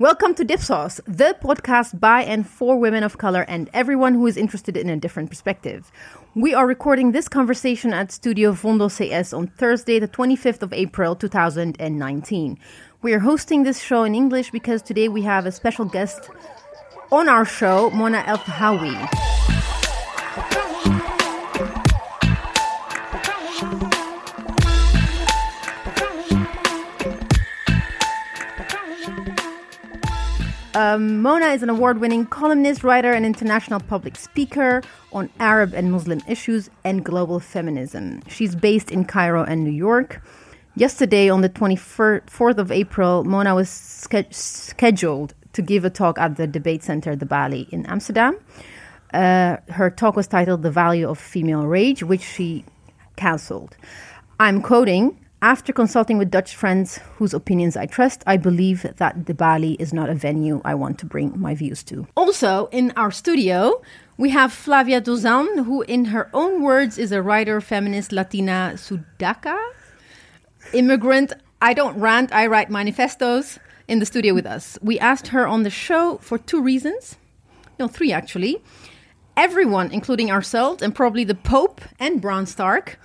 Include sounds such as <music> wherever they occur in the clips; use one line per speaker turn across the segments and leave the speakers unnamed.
Welcome to Dipsaus, the podcast by and for women of color and everyone who is interested in a different perspective. We are recording this conversation at Studio Vondel CS on Thursday, the 25th of April, 2019. We are hosting this show in English because today we have a special guest on our show, Mona Eltahawy. Um, Mona is an award winning columnist, writer, and international public speaker on Arab and Muslim issues and global feminism. She's based in Cairo and New York. Yesterday, on the 24th of April, Mona was ske- scheduled to give a talk at the Debate Center, the Balie, in Amsterdam. Uh, her talk was titled The Value of Female Rage, which she cancelled. I'm quoting after consulting with Dutch friends whose opinions I trust, I believe that the Balie is not a venue I want to bring my views to. Also, in our studio, we have Flavia Dzodan, who, in her own words, is a writer, feminist, Latina, Sudaca, immigrant. I don't rant, I write manifestos in the studio with us. We asked her on the show for two reasons. No, three actually. Everyone, including ourselves, and probably the Pope and Bron Stark,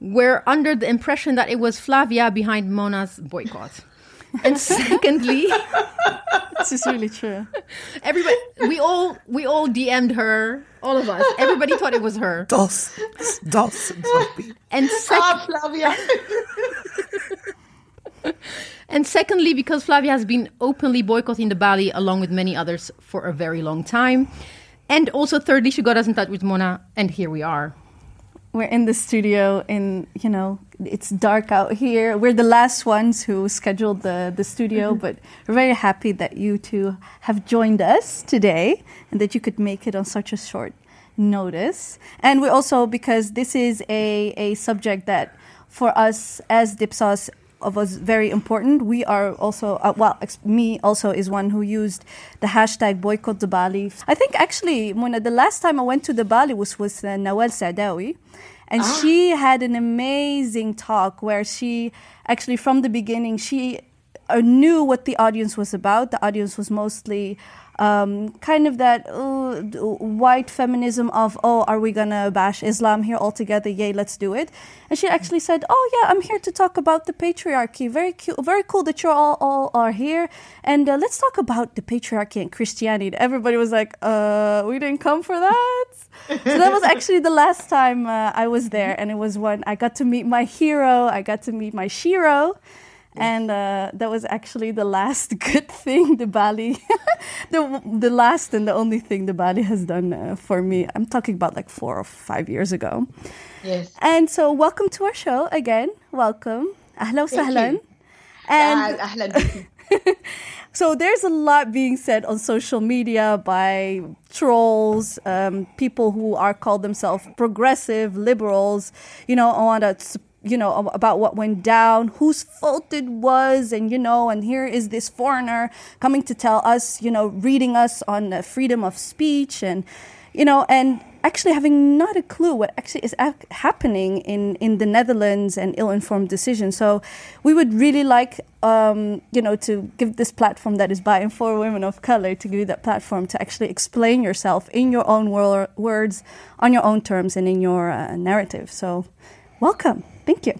were under the impression that it was Flavia behind Mona's boycott. And secondly, <laughs>
this is really true.
Everybody, we all we all DM'd her, all of us. Everybody thought it was her.
Dos, dos,
and sec- ah, Flavia. <laughs> and secondly, because Flavia has been openly boycotting the Balie along with many others for a very long time. And also, thirdly, she got us in touch with Mona, and here we are
we're in the studio and you know it's dark out here we're the last ones who scheduled the, the studio mm-hmm. but we're very happy that you two have joined us today and that you could make it on such a short notice and we also because this is a, a subject that for us as dipsaus was very important. We are also, uh, well, ex- me also is one who used the hashtag boycott the Balie. I think actually, Mona, the last time I went to the Balie was with uh, Nawal Saadawi. And ah. she had an amazing talk where she actually, from the beginning, she uh, knew what the audience was about. The audience was mostly um, kind of that uh, white feminism of, oh, are we gonna bash Islam here altogether? Yay, let's do it. And she actually said, oh yeah, I'm here to talk about the patriarchy. Very cute, very cool that you're all, all are here. And uh, let's talk about the patriarchy and Christianity. Everybody was like, uh, we didn't come for that. so that was actually the last time uh, I was there, and it was when I got to meet my hero. I got to meet my shiro and uh, that was actually the last <laughs> good thing the Balie, <laughs> the the last and the only thing the Balie has done uh, for me. I'm talking about like four or five years ago.
Yes.
And so, welcome to our show again. Welcome, ahlan sahlan.
And ahlan.
so there's a lot being said on social media by trolls, um, people who are called themselves progressive liberals. You know, I want to you know, about what went down, whose fault it was, and, you know, and here is this foreigner coming to tell us, you know, reading us on freedom of speech and, you know, and actually having not a clue what actually is happening in, in the Netherlands and ill-informed decisions. So we would really like, um, you know, to give this platform that is by and for women of color, to give you that platform to actually explain yourself in your own wor- words, on your own terms, and in your uh, narrative. So welcome. Thank you.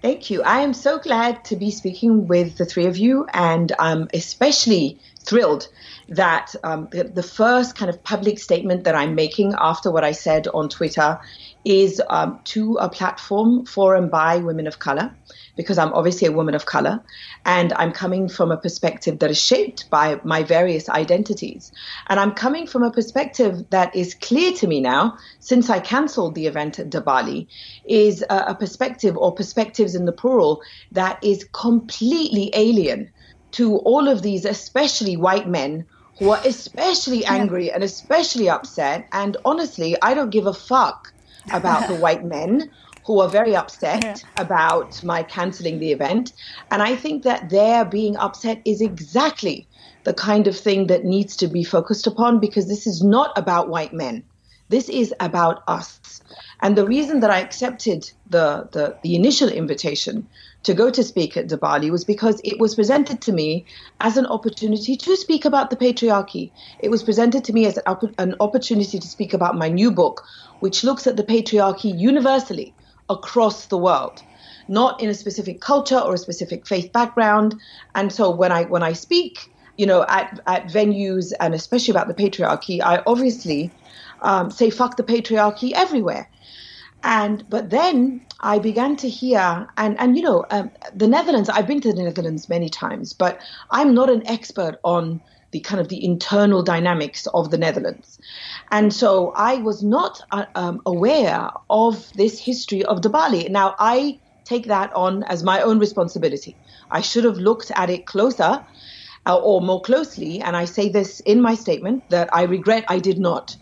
Thank you. I am so glad to be speaking with the three of you, and I'm especially thrilled that um, the, the, first kind of public statement that I'm making after what I said on Twitter is um, to a platform for and by women of color because I'm obviously a woman of color and I'm coming from a perspective that is shaped by my various identities. And I'm coming from a perspective that is clear to me now, since I cancelled the event at Balie, is a, a perspective or perspectives in the plural that is completely alien to all of these, especially white men who are especially angry and especially upset. And honestly, I don't give a fuck about the white men who are very upset yeah. about my canceling the event. And I think that their being upset is exactly the kind of thing that needs to be focused upon because this is not about white men. This is about us. And the reason that I accepted the, the, the initial invitation to go to speak at De Balie was because it was presented to me as an opportunity to speak about the patriarchy. It was presented to me as an opportunity to speak about my new book, which looks at the patriarchy universally across the world not in a specific culture or a specific faith background. And so when I when I speak, you know, at, at venues and especially about the patriarchy, I obviously um, say fuck the patriarchy everywhere. And but then I began to hear, and and you know, um, the Netherlands. I've been to the Netherlands many times, but I'm not an expert on the kind of the internal dynamics of the Netherlands. And so I was not uh, um, aware of this history of De Balie. Now I take that on as my own responsibility. I should have looked at it closer uh, or more closely. And I say this in my statement that I regret I did not.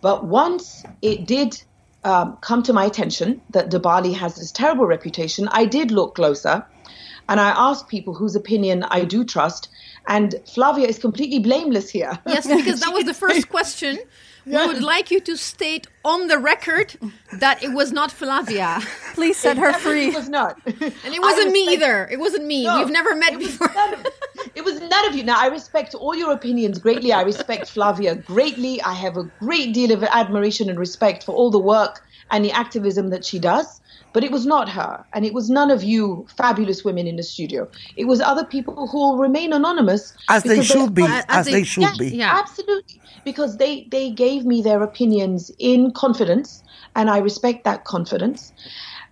But once it did um, come to my attention that De Balie has this terrible reputation, I did look closer and I asked people whose opinion I do trust. And Flavia is completely blameless here.
Yes, <laughs> because that was the first question we would like you to state on the record that it was not Flavia.
Please set her free.
It was not.
And it wasn't me either. It wasn't me. No, We've never met
it
before.
Of, it was none of you. Now, I respect all your opinions greatly. I respect Flavia greatly. I have a great deal of admiration and respect for all the work and the activism that she does. But it was not her, and it was none of you fabulous women in the studio. It was other people who will remain anonymous.
As they should they, be. As, as they, they, should
yeah,
be.
Yeah, absolutely. Because they, they gave me their opinions in confidence, and I respect that confidence.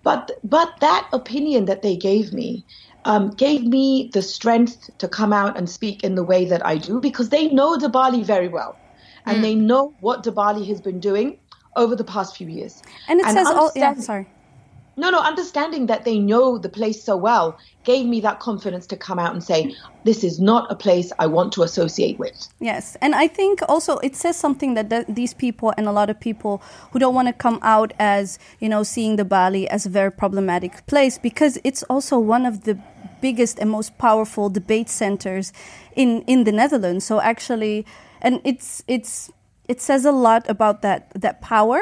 But, but that opinion that they gave me um, gave me the strength to come out and speak in the way that I do because they know De Balie very well. And mm. they know what De Balie has been doing over the past few years.
And it and says all, yeah, sorry
no, no, understanding that they know the place so well gave me that confidence to come out and say, this is not a place I want to associate with.
Yes. And I think also it says something that th- these people and a lot of people who don't want to come out as, you know, seeing the Balie as a very problematic place because it's also one of the biggest and most powerful debate centers in, in the Netherlands. So actually, and it's, it's, it says a lot about that, that power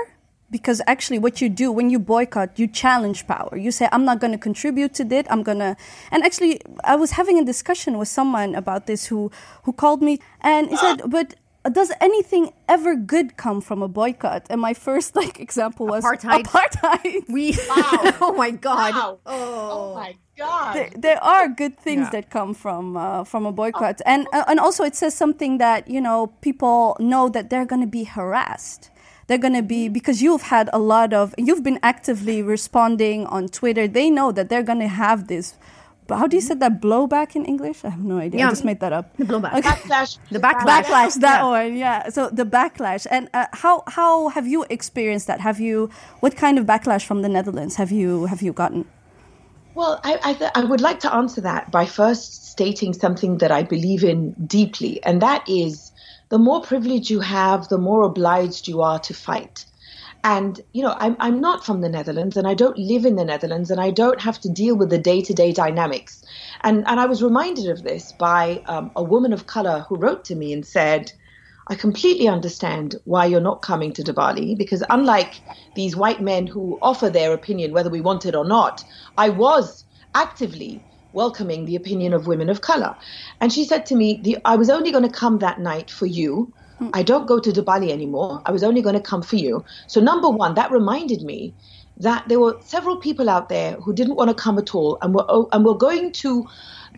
because actually what you do when you boycott you challenge power you say i'm not going to contribute to it i'm going to and actually i was having a discussion with someone about this who who called me and he said but does anything ever good come from a boycott? And my first like example was
apartheid.
Apartheid.
We. <laughs> Wow. <laughs> oh my god.
Wow. Oh. oh. my god.
There, there are good things yeah. that come from uh, from a boycott, oh. and uh, and also it says something that you know people know that they're going to be harassed they're going to be because you've had a lot of you've been actively responding on Twitter. They know that they're going to have this how do you say that blowback in English? I have no idea. Yeah. I just made that up.
The blowback.
Okay. Backlash.
The backlash. Backlash. That yeah. one. Yeah. So the backlash. And uh, how how have you experienced that? Have you what kind of backlash from the Netherlands have you have you gotten?
Well, I I, th- I would like to answer that by first stating something that I believe in deeply, and that is the more privilege you have, the more obliged you are to fight. And, you know, I'm, I'm not from the Netherlands and I don't live in the Netherlands and I don't have to deal with the day to day dynamics. And, and I was reminded of this by um, a woman of color who wrote to me and said, I completely understand why you're not coming to De Balie because unlike these white men who offer their opinion, whether we want it or not, I was actively welcoming the opinion of women of color. And she said to me, I was only going to come that night for you. Hmm. I don't go to De Balie anymore. I was only going to come for you. So, number one, that reminded me that there were several people out there who didn't want to come at all and were, oh, and were going to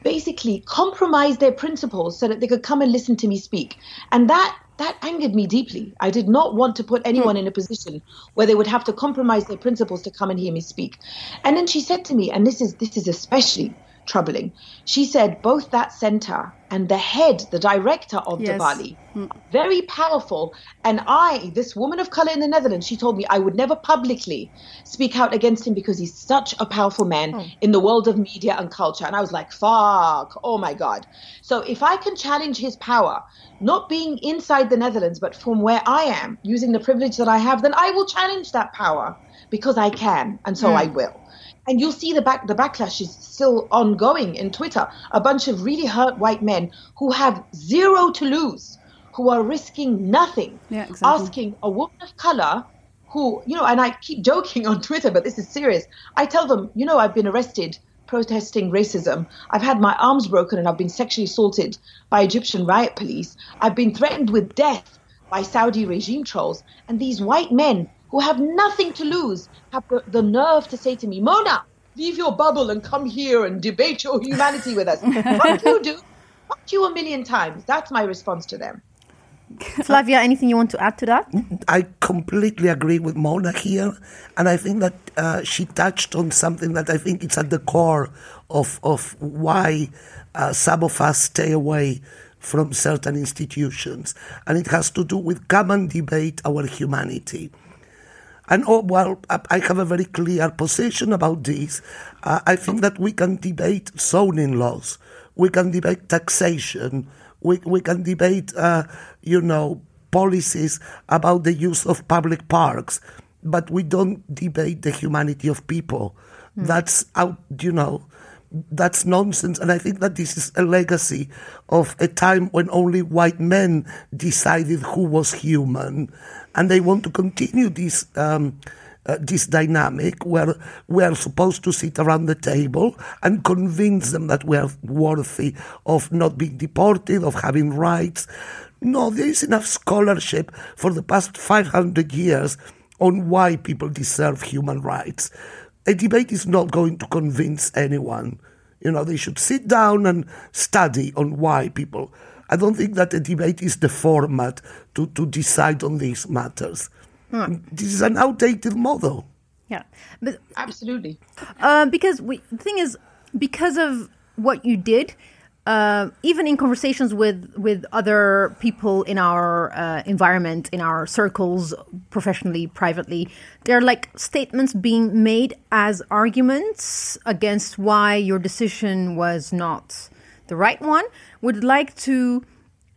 basically compromise their principles so that they could come and listen to me speak. And that that angered me deeply. I did not want to put anyone in a position where they would have to compromise their principles to come and hear me speak. And then she said to me, and this is this is especially troubling. She said both that center and the head, the director of yes. De Balie, mm. very powerful. And I, this woman of color in the Netherlands, she told me I would never publicly speak out against him because he's such a powerful man oh. in the world of media and culture. And I was like, fuck, oh my God. So if I can challenge his power, not being inside the Netherlands, but from where I am, using the privilege that I have, then I will challenge that power because I can. And so mm. I will and you'll see the back the backlash is still ongoing in Twitter. A bunch of really hurt white men who have zero to lose who are risking nothing,
yeah, exactly.
asking a woman of color who, you know, and I keep <laughs> joking on Twitter, but this is serious. I tell them, you know, I've been arrested protesting racism. I've had my arms broken and I've been sexually assaulted by Egyptian riot police. I've been threatened with death by Saudi regime trolls. And these white men who have nothing to lose have the, the nerve to say to me, Mona, leave your bubble and come here and debate your humanity with us. Fuck you, do. Fuck you a million times. That's my response to them. <laughs>
Flavia, anything you want to add to that?
I completely agree with Mona here, and I think that uh, she touched on something that I think it's at the core of of why uh, some of us stay away from certain institutions, and it has to do with come and debate our humanity. And oh, well, I have a very clear position about this. Uh, I think that we can debate zoning laws, we can debate taxation, we, we can debate, uh, you know, policies about the use of public parks, but we don't debate the humanity of people. Mm. That's out, you know, that's nonsense. And I think that this is a legacy of a time when only white men decided who was human. And they want to continue this. Um, uh, this dynamic where we are supposed to sit around the table and convince them that we are worthy of not being deported, of having rights. No, there is enough scholarship for the past 500 years on why people deserve human rights. A debate is not going to convince anyone. You know, they should sit down and study on why people. I don't think that a debate is the format to, to decide on these matters. Hmm. This is an outdated model.
Yeah, but
absolutely.
Uh, because we, the thing is, because of what you did, uh, even in conversations with with other people in our uh, environment, in our circles, professionally, privately, there are like statements being made as arguments against why your decision was not the right one. Would like to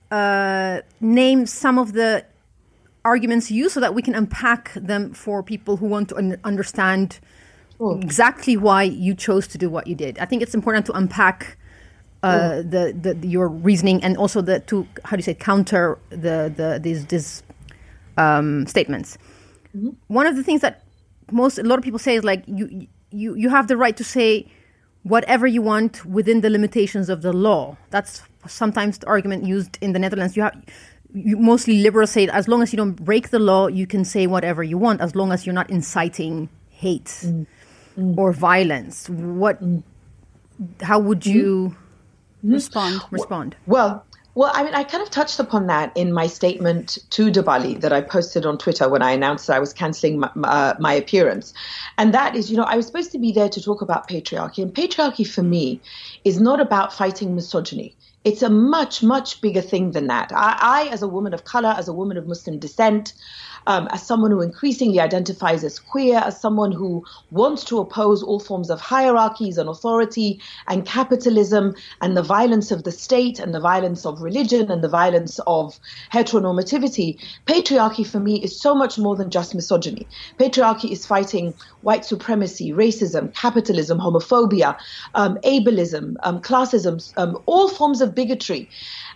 uh, name some of the arguments used so that we can unpack them for people who want to un- understand exactly why you chose to do what you did. I think it's important to unpack uh, the, the, the, your reasoning and also the to how do you say counter the the these these um, statements. Mm-hmm. One of the things that most a lot of people say is like you you you have the right to say whatever you want within the limitations of the law. That's sometimes the argument used in the Netherlands. You have you, mostly liberals say as long as you don't break the law, you can say whatever you want, as long as you're not inciting hate mm. Mm. or violence. What? Mm. How would you
mm-hmm. Respond?
Respond.
Well, well, I mean, I kind of touched upon that in my statement to De Balie that I posted on Twitter when I announced that I was canceling my, uh, my, appearance. And that is, you know, I was supposed to be there to talk about patriarchy. And patriarchy for me is not about fighting misogyny it's a much, much bigger thing than that. I, I, as a woman of color, as a woman of Muslim descent, um, as someone who increasingly identifies as queer, as someone who wants to oppose all forms of hierarchies and authority and capitalism and the violence of the state and the violence of religion and the violence of heteronormativity, patriarchy for me is so much more than just misogyny. Patriarchy is fighting white supremacy, racism, capitalism, homophobia, um, ableism, um, classism, um, all forms of bigotry.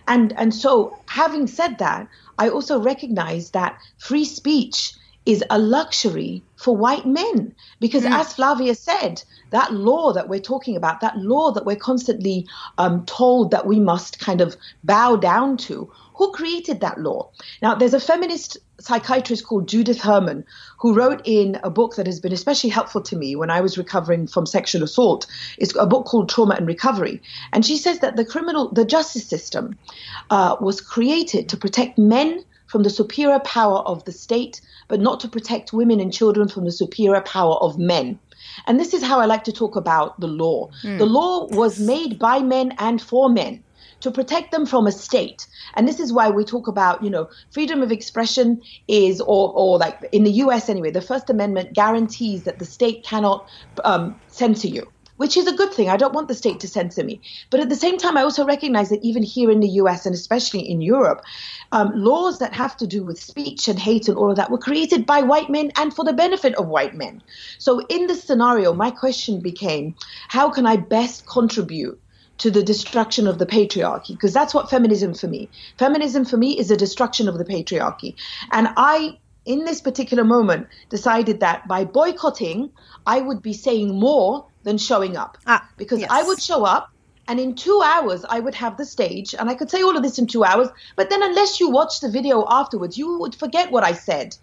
And, and so, having said that, I also recognize that free speech is a luxury for white men. Because mm. as Flavia said, that law that we're talking about, that law that we're constantly um, told that we must kind of bow down to, who created that law? Now, there's a feminist psychiatrist called Judith Herman who wrote in a book that has been especially helpful to me when I was recovering from sexual assault. It's a book called Trauma and Recovery. And she says that the criminal, the justice system uh, was created to protect men from the superior power of the state, but not to protect women and children from the superior power of men. And this is how I like to talk about the law. Mm. The law was made by men and for men to protect them from a state. And this is why we talk about, you know, freedom of expression is, or, or like in the US anyway, the First Amendment guarantees that the state cannot um, censor you which is a good thing. I don't want the state to censor me. But at the same time, I also recognize that even here in the US and especially in Europe, um, laws that have to do with speech and hate and all of that were created by white men and for the benefit of white men. So in this scenario, my question became how can I best contribute? To the destruction of the patriarchy because that's what feminism for me. Feminism for me is a destruction of the patriarchy. And I in this particular moment decided that by boycotting I would be saying more than showing up.
Ah,
because
yes.
I would show up and in 2 hours I would have the stage and I could say all of this in 2 hours, but then unless you watch the video afterwards you would forget what I said.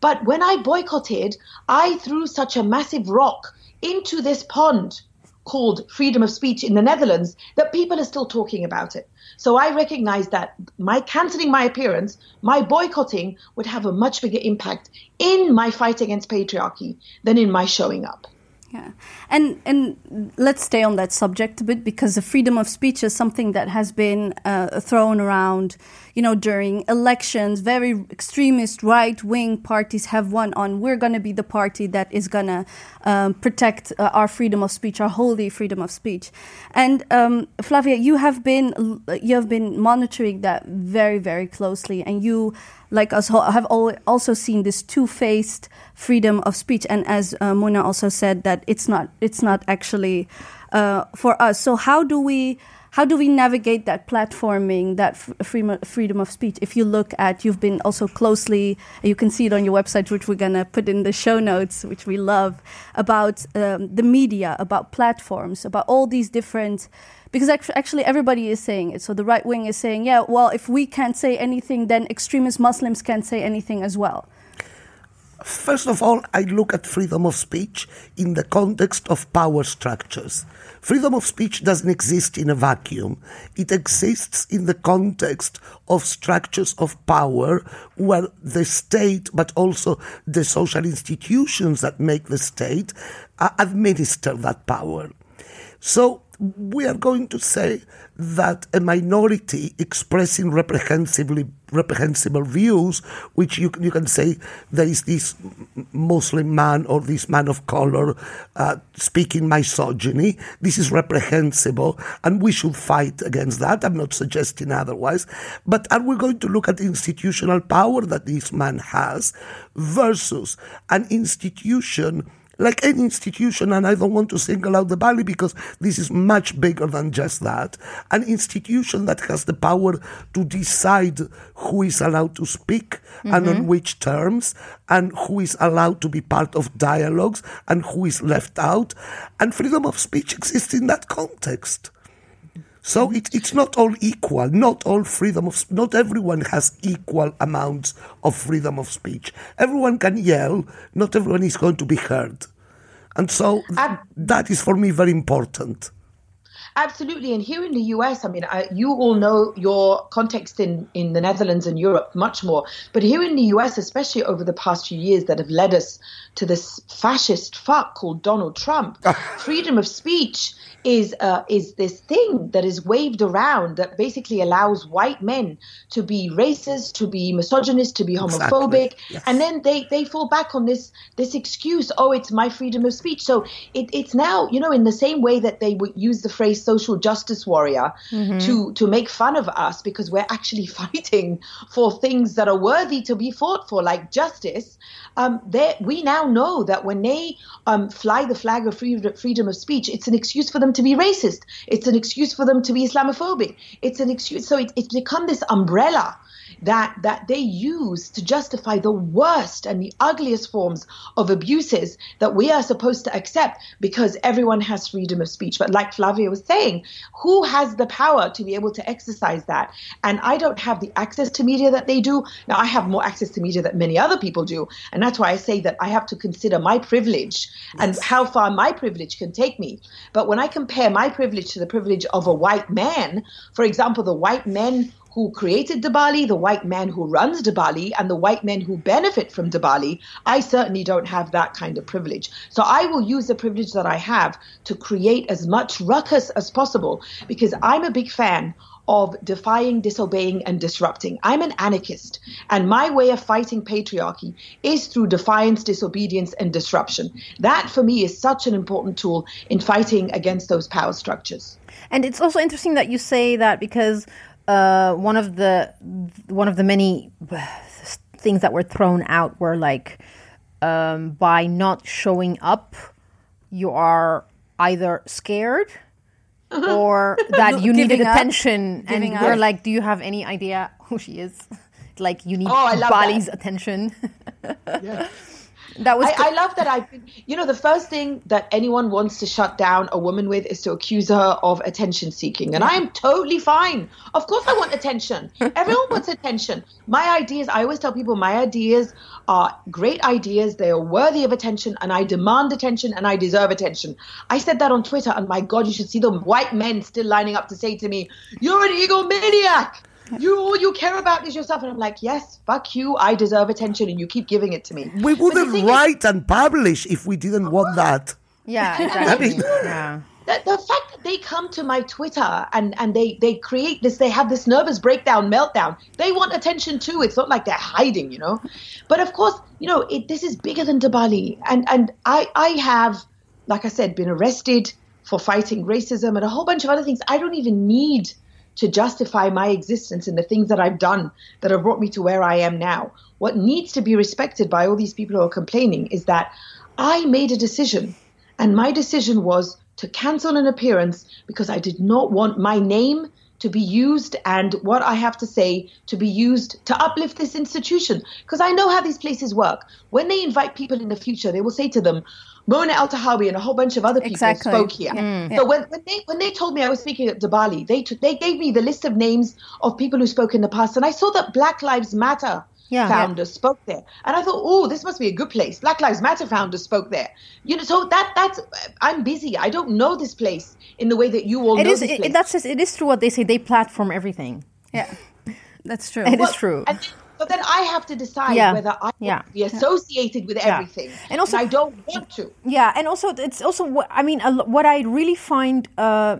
But when I boycotted, I threw such a massive rock into this pond called freedom of speech in the Netherlands that people are still talking about it. So I recognize that my canceling my appearance, my boycotting would have a much bigger impact in my fight against patriarchy than in my showing up.
Yeah, and and let's stay on that subject a bit because the freedom of speech is something that has been uh, thrown around, you know, during elections. Very extremist right wing parties have won on. We're going to be the party that is going to um, protect uh, our freedom of speech, our holy freedom of speech. And um, Flavia, you have been you have been monitoring that very very closely, and you like us have also seen this two-faced freedom of speech. And as uh, Mona also said that it's not it's not actually uh, for us. So how do we how do we navigate that platforming that freedom freedom of speech? If you look at you've been also closely you can see it on your website which we're going to put in the show notes which we love about um, the media about platforms about all these different because actually everybody is saying it. So the right wing is saying, yeah, well, if we can't say anything, then extremist Muslims can't say anything as well.
First of all, I look at freedom of speech in the context of power structures. Freedom of speech doesn't exist in a vacuum. It exists in the context of structures of power where the state, but also the social institutions that make the state, uh, administer that power. So we are going to say that a minority expressing reprehensibly reprehensible views, which you you can say there is this Muslim man or this man of color uh, speaking misogyny. This is reprehensible, and we should fight against that. I'm not suggesting otherwise, but are we going to look at the institutional power that this man has versus an institution? Like any institution, and I don't want to single out the Balie because this is much bigger than just that. An institution that has the power to decide who is allowed to speak mm-hmm. and on mm-hmm. which terms, and who is allowed to be part of dialogues and who is left out. And freedom of speech exists in that context. So it, it's not all equal. Not all freedom of not everyone has equal amounts of freedom of speech. Everyone can yell. Not everyone is going to be heard, and so that is for me very important.
Absolutely, and here in the US, I mean, I, you all know your context in in the Netherlands and Europe much more, but here in the US, especially over the past few years, that have led us to this fascist fuck called Donald Trump. Ah. Freedom of speech is uh, is this thing that is waved around that basically allows white men to be racist, to be misogynist, to be homophobic, exactly. yes. and then they they fall back on this this excuse. Oh, it's my freedom of speech. So it, it's now you know in the same way that they would use the phrase social justice warrior mm-hmm. to to make fun of us because we're actually <laughs> fighting for things that are worthy to be fought for, like justice. Um, we now know that when they um, fly the flag of freedom of speech, it's an excuse for them them to be racist. It's an excuse for them to be Islamophobic. It's an excuse. So it, it's become this umbrella that that they use to justify the worst and the ugliest forms of abuses that we are supposed to accept because everyone has freedom of speech. But like Flavia was saying, who has the power to be able to exercise that? And I don't have the access to media that they do. Now I have more access to media that many other people do, and that's why I say that I have to consider my privilege and how far my privilege can take me. But when I compare my privilege to the privilege of a white man, for example, the white men who created De Balie, the white man who runs De Balie, and the white men who benefit from De Balie, I certainly don't have that kind of privilege. So I will use the privilege that I have to create as much ruckus as possible because I'm a big fan of defying, disobeying, and disrupting. I'm an anarchist, and my way of fighting patriarchy is through defiance, disobedience, and disruption. That, for me, is such an important tool in fighting against those power structures.
And it's also interesting that you say that because uh, one of the one of the many things that were thrown out were like um, by not showing up, you are either scared or <laughs> that you needed
up?
attention and we're
up?
like, do you have any idea who she is? <laughs> like you need
Oh,
Bali's
that.
attention. <laughs>
Yeah.
That was
I, I love that I've you know, the first thing that anyone wants to shut down a woman with is to accuse her of attention seeking. And I am totally fine. Of course, I want attention. Everyone wants attention. My ideas, I always tell people, my ideas are great ideas. They are worthy of attention, and I demand attention and I deserve attention. I said that on Twitter, and my God, you should see the white men still lining up to say to me, You're an egomaniac. <laughs> You all you care about is yourself. And I'm like, yes, fuck you. I deserve attention and you keep giving it to me.
We wouldn't
thing is-
write and publish if we didn't want that.
yeah, <laughs> exactly.
mean-
yeah. <laughs>
the, the fact that they come to my Twitter and, and they, they create this, they have this nervous breakdown, meltdown. They want attention too. It's not like they're hiding, you know. But of course, you know, it, this is bigger than De Balie. And and I I have, like I said, been arrested for fighting racism and a whole bunch of other things. I don't even need to justify my existence and the things that I've done that have brought me to where I am now. What needs to be respected by all these people who are complaining is that I made a decision, and my decision was to cancel an appearance because I did not want my name to be used and what I have to say to be used to uplift this institution. Because I know how these places work. When they invite people in the future, they will say to them, Mona Eltahawy and a whole bunch of other people
Exactly.
spoke here. Mm.
Yeah.
So when, when they when they told me I was speaking at De Balie, they took, they gave me the list of names of people who spoke in the past, and I saw that Black Lives Matter
Yeah.
founders spoke there, and I thought, oh, this must be a good place. Black Lives Matter founders spoke there. You know, so that that's I'm busy. I don't know this place in the way that you all
It
know
is.
this
It,
place.
that's just. It is true what they say. They platform everything.
Yeah, <laughs> that's true.
It is
Well,
true.
And then, I have to decide
Yeah.
whether I
Yeah.
want to be associated with everything,
And also-
I don't want to.
Yeah, and also it's also what I mean. What I really find, uh,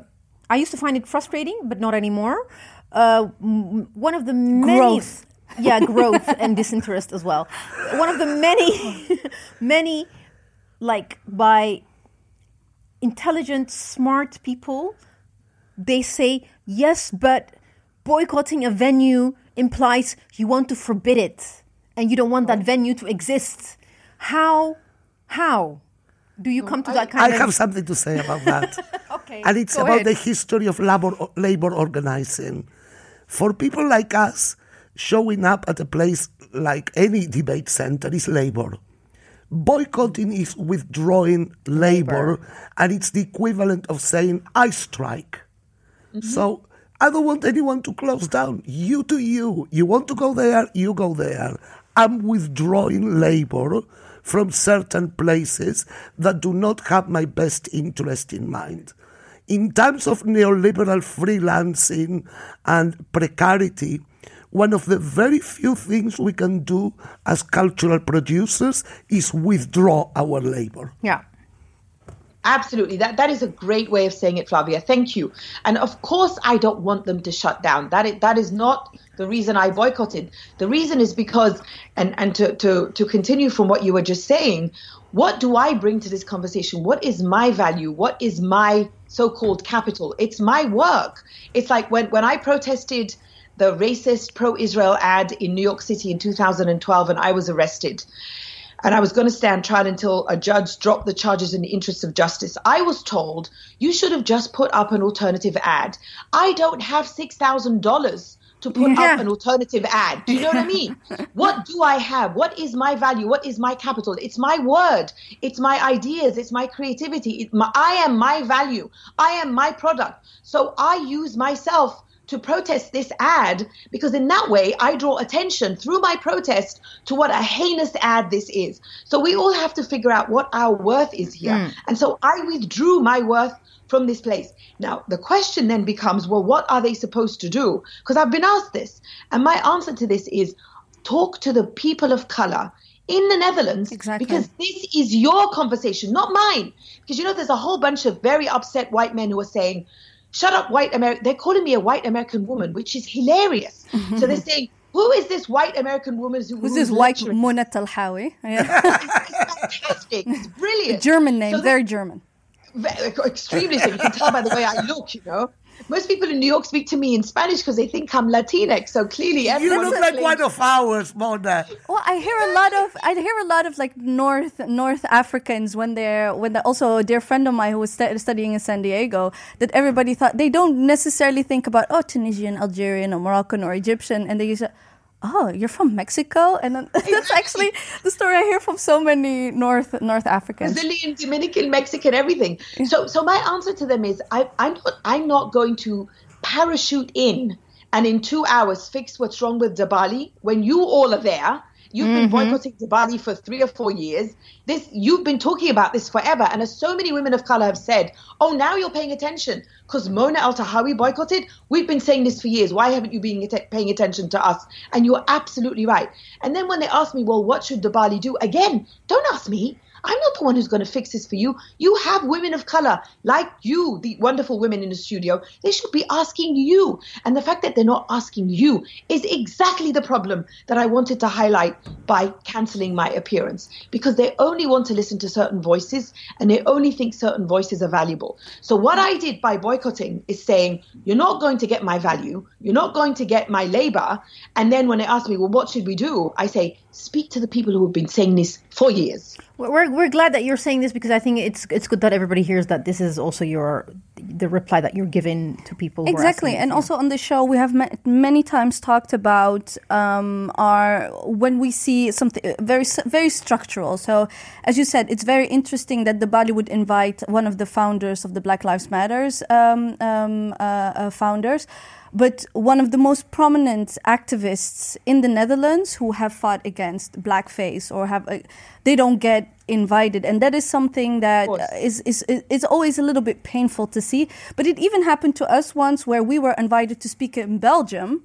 I used to find it frustrating, but not anymore. Uh, one of the many,
Growth. <laughs>
yeah, growth and disinterest as well. One of the many, <laughs> many, like by intelligent, smart people, they say yes, but boycotting a venue implies you want to forbid it, and you don't want that oh. venue to exist. How? How? Do you come to that kind of?
I
of?
have something to say about that. <laughs>
Okay,
And it's about
ahead.
the history of labor, labor organizing. For people like us, showing up at a place like any debate center is labor. Boycotting is withdrawing labor, and it's the equivalent of saying, I strike. Mm-hmm. So I don't want anyone to close down. You to you. You want to go there, you go there. I'm withdrawing labor from certain places that do not have my best interest in mind. In times of neoliberal freelancing and precarity, one of the very few things we can do as cultural producers is withdraw our labor.
yeah.
Absolutely. That that is a great way of saying it, Flavia. Thank you. And of course I don't want them to shut down. That is, that is not the reason I boycotted. The reason is because and, and to, to, to continue from what you were just saying, what do I bring to this conversation? What is my value? What is my so-called capital? It's my work. It's like when, when I protested the racist pro-Israel ad in New York City in 2012 and I was arrested and I was going to stand trial until a judge dropped the charges in the interests of justice. I was told you should have just put up an alternative ad. I don't have six thousand dollars to put
Yeah.
up an alternative ad. Do you know what I mean? <laughs> what do I have? What is my value? What is my capital? It's my word. It's my ideas. It's my creativity. It, my, I am my value. I am my product. So I use myself to protest this ad because in that way I draw attention through my protest to what a heinous ad this is. So we all have to figure out what our worth is here. Mm. And so I withdrew my worth from this place. Now the question then becomes, well, what are they supposed to do? Because I've been asked this. And my answer to this is talk to the people of color in the Netherlands
Exactly.
because this is your conversation, not mine. Because you know, there's a whole bunch of very upset white men who are saying, "Shut up, white American." They're calling me a white American woman, which is hilarious. so they're saying, "Who is this white American woman who,
Who's this white? Mona Eltahawy? <laughs>
It's fantastic. It's brilliant.
German name,
So
very German.
extremely so. You can tell by the way I look, you know. Most people in New York speak to me in Spanish because they think I'm Latinx. So clearly,
You look like one of ours, Mona.
Well, I hear a lot of I hear a lot of like North North Africans when they're when they're also a dear friend of mine who was stu- studying in San Diego that everybody thought they don't necessarily think about oh Tunisian, Algerian, or Moroccan or Egyptian, and they use it. Oh, you're from Mexico, and then <laughs> that's actually the story I hear from so many North North Africans.
Brazilian, Dominican, Mexican, everything. So, so my answer to them is, I, I'm not, I'm not going to parachute in and in two hours fix what's wrong with De Balie when you all are there. You've been mm-hmm. boycotting De Balie for three or four years. This you've been talking about this forever, and as so many women of color have said, "Oh, now you're paying attention because Mona Eltahawy boycotted." We've been saying this for years. Why haven't you been att- paying attention to us? And you're absolutely right. And then when they ask me, "Well, what should De Balie do?" Again, don't ask me. I'm not the one who's going to fix this for you. You have women of color like you, the wonderful women in the studio. They should be asking you. And the fact that they're not asking you is exactly the problem that I wanted to highlight by canceling my appearance because they only want to listen to certain voices and they only think certain voices are valuable. So, what I did by boycotting is saying, You're not going to get my value, you're not going to get my labor. And then when they ask me, Well, what should we do? I say, Speak to the people who have been saying this for years.
We're, we're glad that you're saying this because I think it's it's good that everybody hears that this is also your the reply that you're giving to people.
Exactly, and also on the show we have ma- many times talked about um, our when we see something uh, very very structural. So, as you said, it's very interesting that the Balie would invite one of the founders of the Black Lives Matters um, um, uh, uh, founders. But one of the most prominent activists in the Netherlands who have fought against blackface or have, uh, they don't get invited, and that is something that
is,
uh, is, is is is always a little bit painful to see. But it even happened to us once where we were invited to speak in Belgium,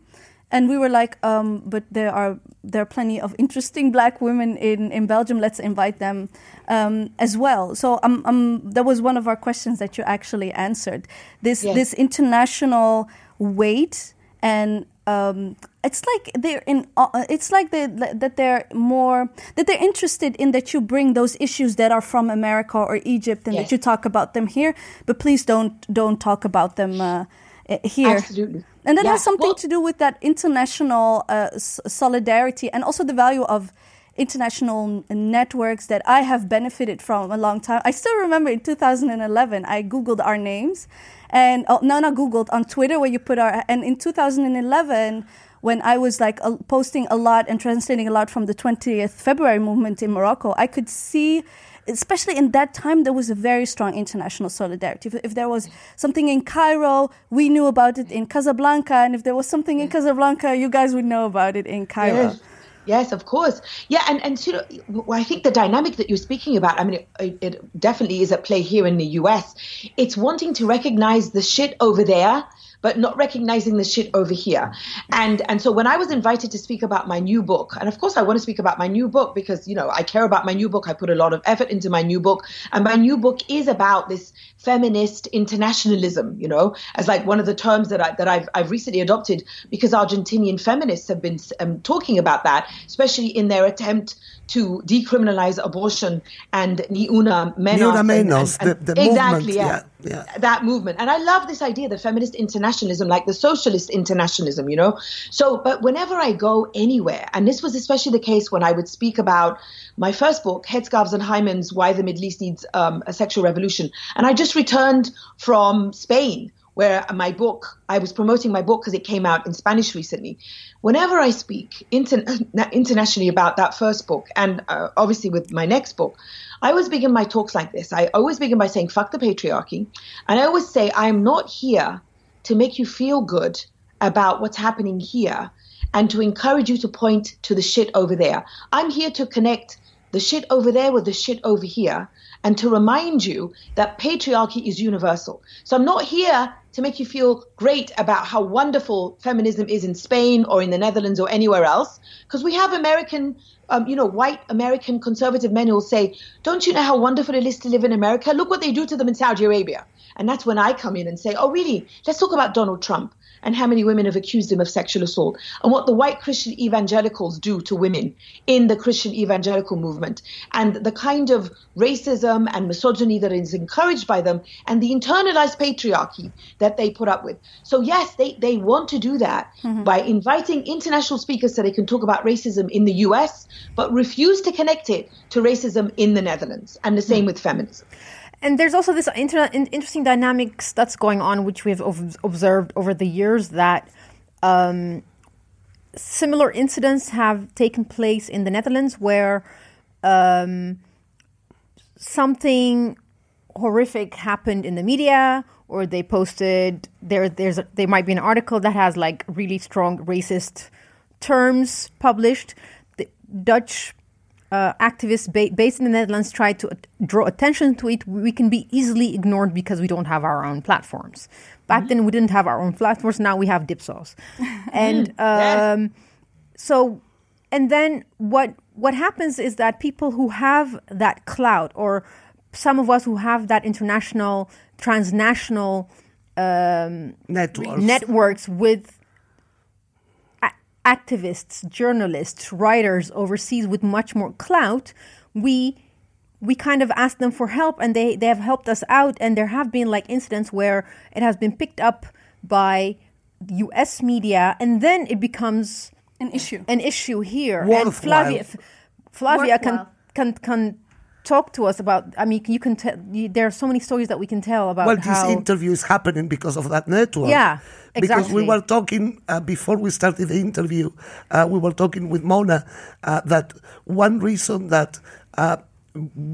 and we were like, um, but there are there are plenty of interesting black women in, in Belgium. Let's invite them um, as well. So um, um, that was one of our questions that you actually answered. This
Yes.
this international weight and um, it's like they're in. Uh, it's like they, that they're more that they're interested in that you bring those issues that are from America or Egypt and
Yes.
that you talk about them here, but please don't don't talk about them uh, uh, here.
Absolutely.
And that
Yeah.
has something
Well-
to do with that international uh, s- solidarity and also the value of international n- networks that I have benefited from a long time. I still remember in 2011, I Googled our names and, oh, no, not Googled, on Twitter where you put our, and in 2011, when I was like uh, posting a lot and translating a lot from the 20th February movement in Morocco, I could see especially in that time, there was a very strong international solidarity. If, if there was something in Cairo, we knew about it in Casablanca, and if there was something in Casablanca, you guys would know about it in Cairo.
Yes. Yes, of course. Yeah, and and you know, I think the dynamic that you're speaking about, I mean, it, it definitely is at play here in the U.S. It's wanting to recognize the shit over there, but not recognizing the shit over here. And and so when I was invited to speak about my new book, and of course I want to speak about my new book because you know I care about my new book. I put a lot of effort into my new book, and my new book is about this feminist internationalism. You know, as like one of the terms that I that I've I've recently adopted because Argentinian feminists have been um, talking about that, especially in their attempt to decriminalize abortion and ni una menos.
Ni menos,
and- and-
the- the
exactly,
movement,
yeah,
yeah, yeah.
that movement. And I love this idea, the feminist internationalism, like the socialist internationalism, you know? So, but whenever I go anywhere, and this was especially the case when I would speak about my first book, Headscarves and Hymens Why the Middle East Needs um, a Sexual Revolution. And I just returned from Spain, where my book, I was promoting my book because it came out in Spanish recently. Whenever I speak inter- internationally about that first book, and uh, obviously with my next book, I always begin my talks like this. I always begin by saying, fuck the patriarchy. And I always say, I'm not here to make you feel good about what's happening here and to encourage you to point to the shit over there. I'm here to connect the shit over there with the shit over here and to remind you that patriarchy is universal. So I'm not here to make you feel great about how wonderful feminism is in Spain or in the Netherlands or anywhere else, because we have American, um, you know, white American conservative men who will say, "Don't you know how wonderful it is to live in America? Look what they do to them in Saudi Arabia." And that's when I come in and say, "Oh, really? Let's talk about Donald Trump." And how many women have accused him of sexual assault, and what the white Christian evangelicals do to women in the Christian evangelical movement, and the kind of racism and misogyny that is encouraged by them, and the internalized patriarchy that they put up with. So, yes, they, they want to do that mm-hmm. by inviting international speakers so they can talk about racism in the US, but refuse to connect it to racism in the Netherlands, and the same mm-hmm. with feminism.
And there's also this inter- interesting dynamics that's going on, which we have observed over the years that um, similar incidents have taken place in the Netherlands where um, something horrific happened in the media or they posted there there's a, there might be an article that has like really strong racist terms published. The Dutch uh, activists ba- based in the Netherlands try to draw attention to it, we can be easily ignored because we don't have our own platforms. Back mm-hmm. then, we didn't have our own platforms. Now we have Dipsaus, <laughs> and um, yes. so, and then what what happens is that people who have that clout, or some of us who have that international, transnational um,
networks.
networks with activists, journalists, writers overseas with much more clout, we we kind of ask them for help and they, they have helped us out and there have been like incidents where it has been picked up by US media and then it becomes
an issue.
An issue here.
Worthwhile.
And Flavia Flavia can can can talk to us about i mean you can tell there are so many stories that we can tell about
well
how,
this interview is happening because of that network
yeah
exactly. because we were talking uh, before we started the interview uh, we were talking with mona uh, that one reason that uh,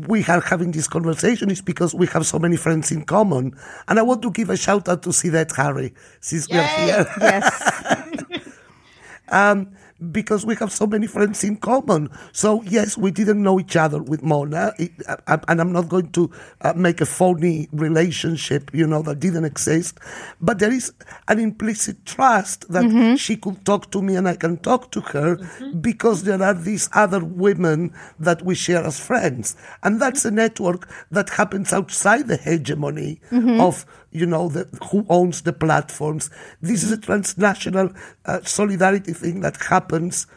we are having this conversation is because we have so many friends in common and i want to give a shout out to Sydette Harry since
Yay! we are
here
yes <laughs>
um, because we have so many friends in common. So yes, we didn't know each other with Mona, it, I, and I'm not going to uh, make a phony relationship, you know, that didn't exist. But there is an implicit trust that mm-hmm. she could talk to me and I can talk to her mm-hmm. because there are these other women that we share as friends, and that's a network that happens outside the hegemony mm-hmm. of you know, the, who owns the platforms. This is a transnational uh, solidarity thing that happens.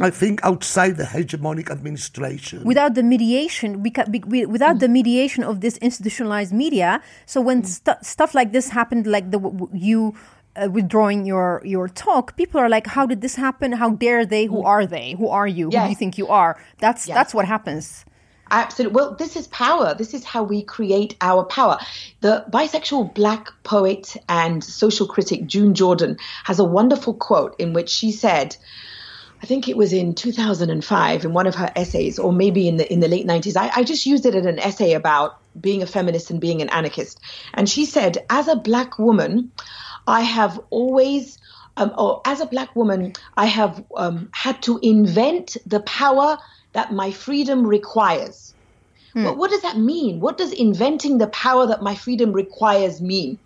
I think outside the hegemonic administration,
without the mediation, we, we without the mediation of this institutionalized media. So when st- stuff like this happened, like the you uh, withdrawing your your talk, people are like, "How did this happen? How dare they? Who are they? Who are you? Yes. Who do you think you are?" That's yes. that's what happens.
Absolutely. Well, this is power. This is how we create our power. The bisexual black poet and social critic June Jordan has a wonderful quote in which she said, I think it was in 2005 in one of her essays, or maybe in the in the late 90s. I, I just used it in an essay about being a feminist and being an anarchist. And she said, as a black woman, I have always um, or as a black woman, I have um, had to invent the power that my freedom requires. Hmm. Well, what does that mean? What does inventing the power that my freedom requires mean?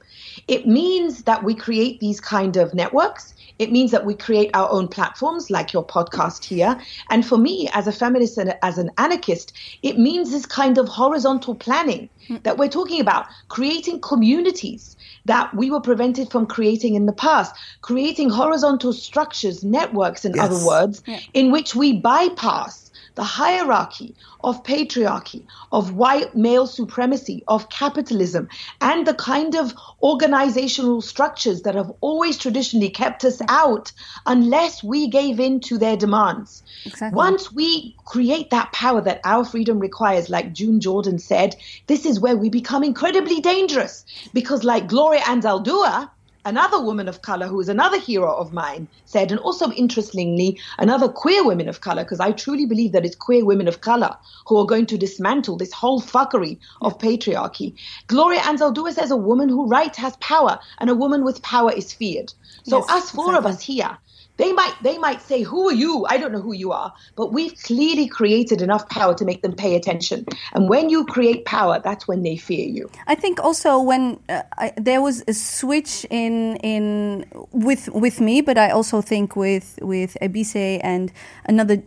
It means that we create these kind of networks. It means that we create our own platforms like your podcast here. And for me, as a feminist and as an anarchist, it means this kind of horizontal planning hmm. that we're talking about, creating communities that we were prevented from creating in the past, creating horizontal structures, networks, in yes. other words, yeah. in which we bypass the hierarchy of patriarchy, of white male supremacy, of capitalism, and the kind of organizational structures that have always traditionally kept us out unless we gave in to their demands. Exactly. Once we create that power that our freedom requires, like June Jordan said, this is where we become incredibly dangerous because, like Gloria Anzaldúa, another woman of color who is another hero of mine said, and also interestingly, another queer women of color, because I truly believe that it's queer women of color who are going to dismantle this whole fuckery of patriarchy. Gloria Anzaldúa says a woman who writes has power, and a woman with power is feared. So yes, us four exactly. of us here they might they might say, "Who are you?" I don't know who you are, but we've clearly created enough power to make them pay attention. And when you create power, that's when they fear you.
I think also when uh, I, there was a switch in in with with me, but I also think with with Ebissé and another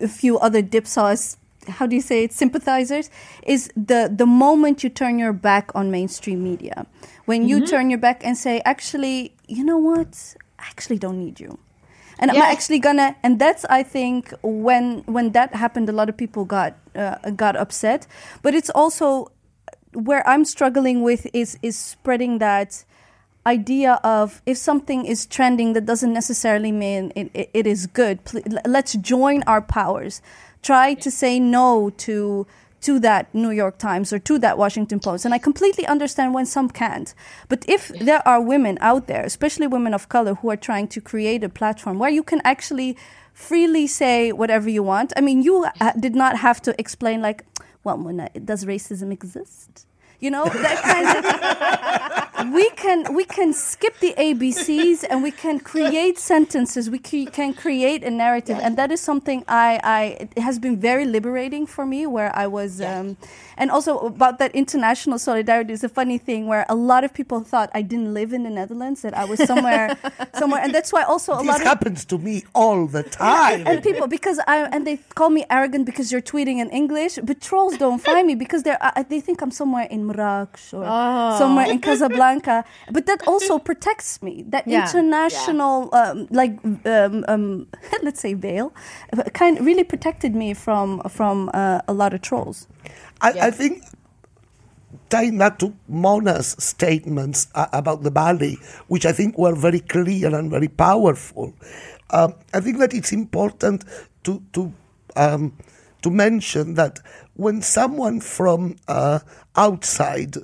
a few other Dipsaus how do you say it sympathizers is the the moment you turn your back on mainstream media when you mm-hmm. turn your back and say actually you know what I actually don't need you. And I'm actually gonna, and that's I think when when that happened, a lot of people got uh, got upset. But it's also where I'm struggling with is is spreading that idea of if something is trending that doesn't necessarily mean it, it, it is good Pl- let's join our powers try to say no to to that New York Times or to that Washington Post and I completely understand when some can't. But if there are women out there especially women of color who are trying to create a platform where you can actually freely say whatever you want I mean you did not have to explain like well Mona, does racism exist? You know that kind of <laughs> we can we can skip the ABCs and we can create sentences. We c- can create a narrative, and that is something I, I it has been very liberating for me. Where I was, um, and also about that international solidarity is a funny thing where a lot of people thought I didn't live in the Netherlands, that I was somewhere, <laughs> somewhere, and that's why also a
This
lot of
happens to me all the time.
and people because I and they call me arrogant because you're tweeting in English, but trolls don't find me because they're uh, they think I'm somewhere in Marrakesh or somewhere in Casablanca. <laughs> But that also <laughs> protects me. That
Yeah.
international um, like um, um, <laughs> let's say veil, uh, kind really protected me from from uh, a lot of trolls.
I, I think tying that to Mona's statements uh, about the Balie, which I think were very clear and very powerful, um, I think that it's important to to um, to mention that when someone from uh, outside